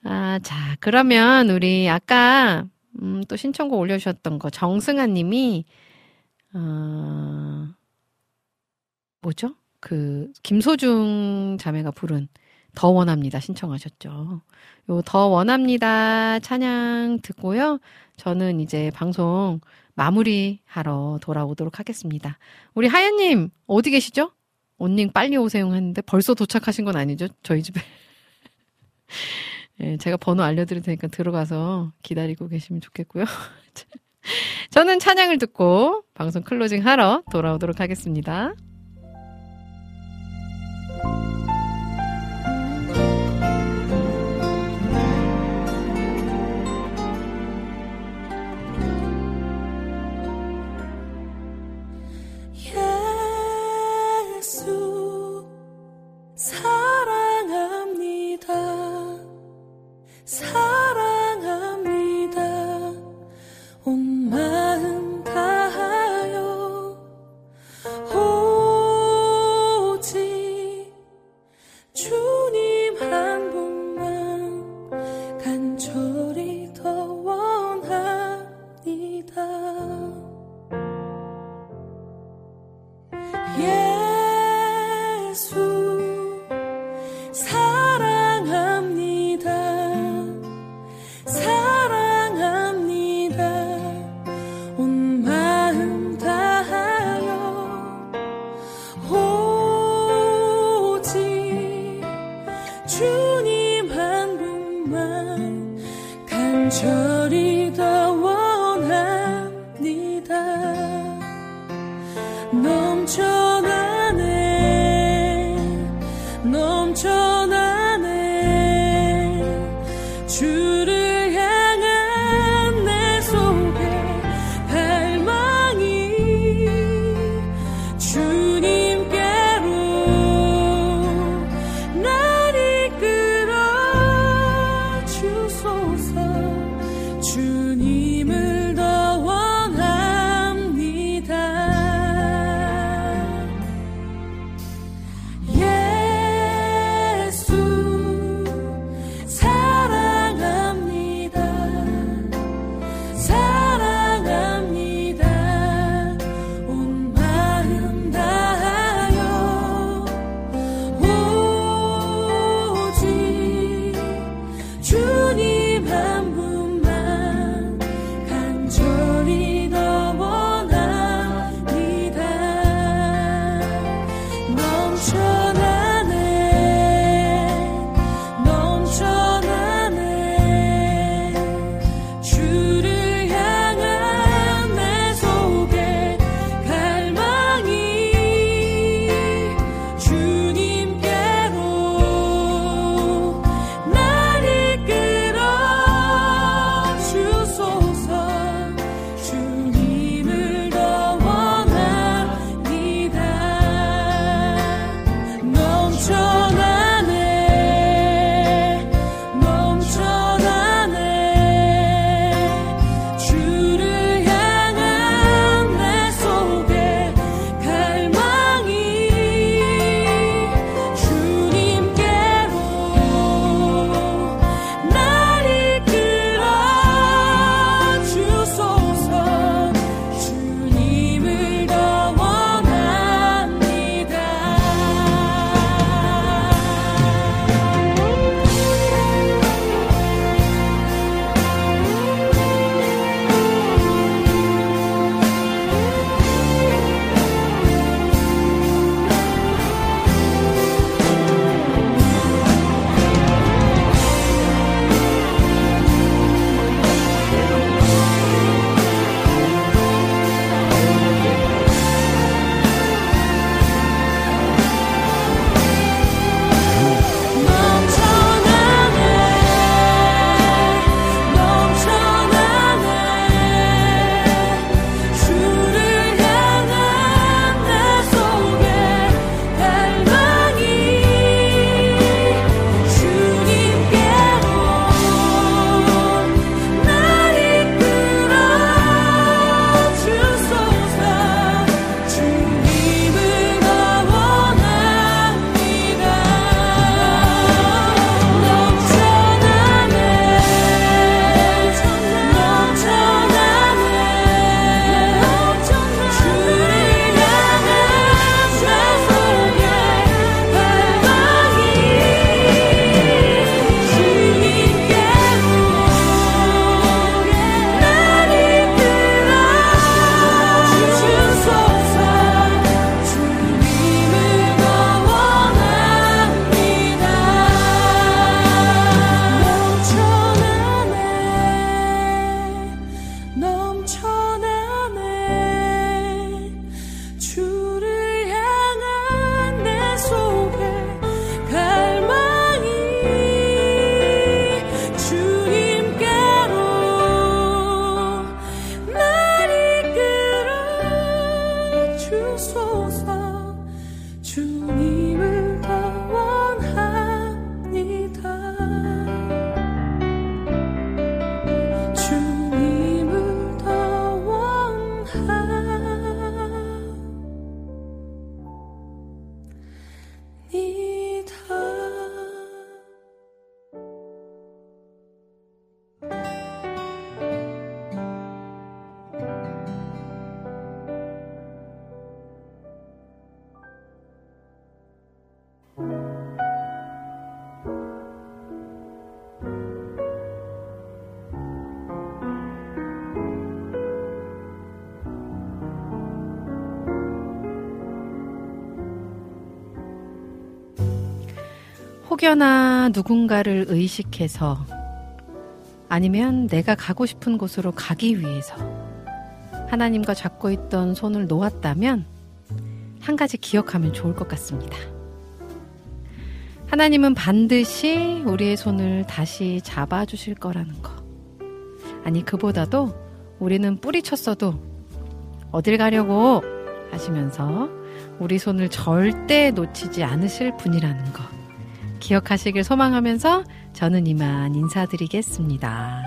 아, 자, 그러면 우리 아까 음, 또 신청곡 올려주셨던 거 정승아 님이 어, 뭐죠? 그 김소중 자매가 부른 더 원합니다 신청하셨죠. 요 더 원합니다 찬양 듣고요. 저는 이제 방송 마무리하러 돌아오도록 하겠습니다. 우리 하연님 어디 계시죠? 온닝 빨리 오세요 했는데 벌써 도착하신 건 아니죠? 저희 집에. 예, 제가 번호 알려드릴 테니까 들어가서 기다리고 계시면 좋겠고요. 저는 찬양을 듣고 방송 closing 하러 돌아오도록 하겠습니다. 사 혹여나 누군가를 의식해서 아니면 내가 가고 싶은 곳으로 가기 위해서 하나님과 잡고 있던 손을 놓았다면 한 가지 기억하면 좋을 것 같습니다. 하나님은 반드시 우리의 손을 다시 잡아주실 거라는 거. 아니, 그보다도 우리는 뿌리쳤어도 어딜 가려고 하시면서 우리 손을 절대 놓치지 않으실 분이라는 거. 기억하시길 소망하면서 저는 이만 인사드리겠습니다.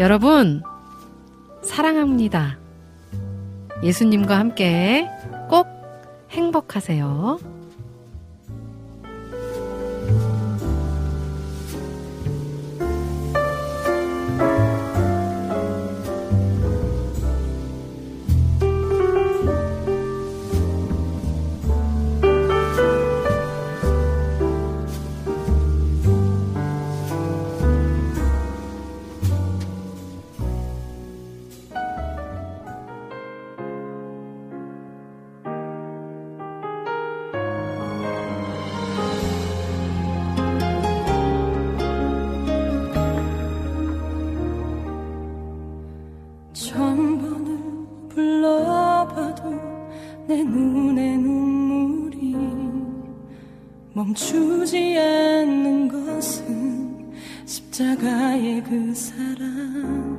여러분, 사랑합니다. 예수님과 함께 꼭 행복하세요. 멈추지 않는 것은 십자가의 그 사랑.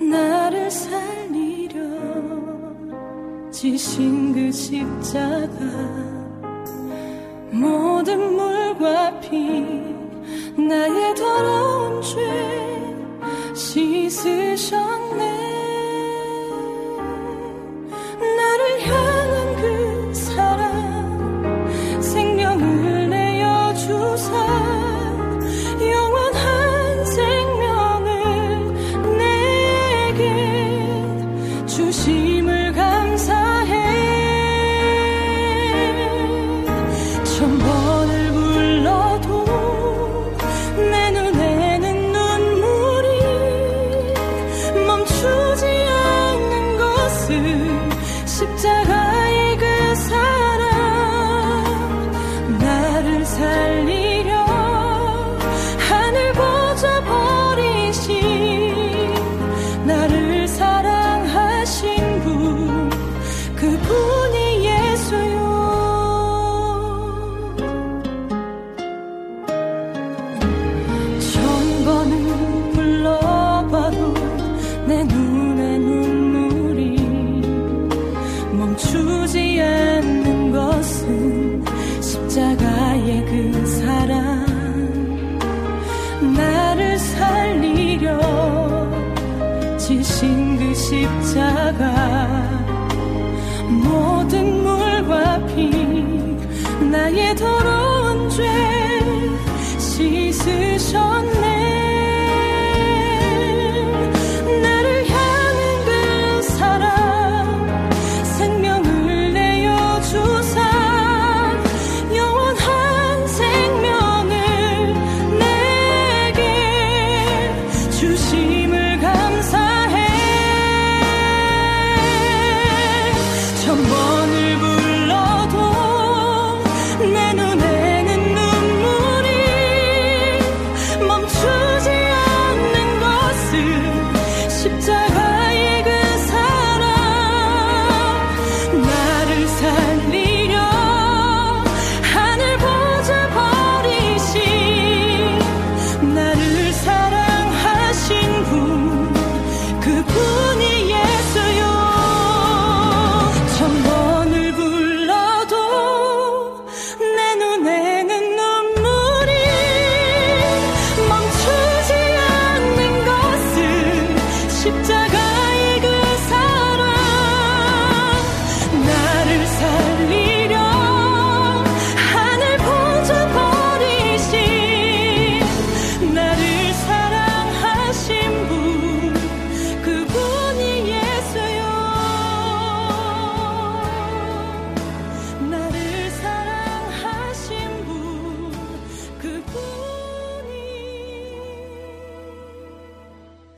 나를 살리려 지신 그 십자가. 모든 물과 피 나의 더러운 죄 씻으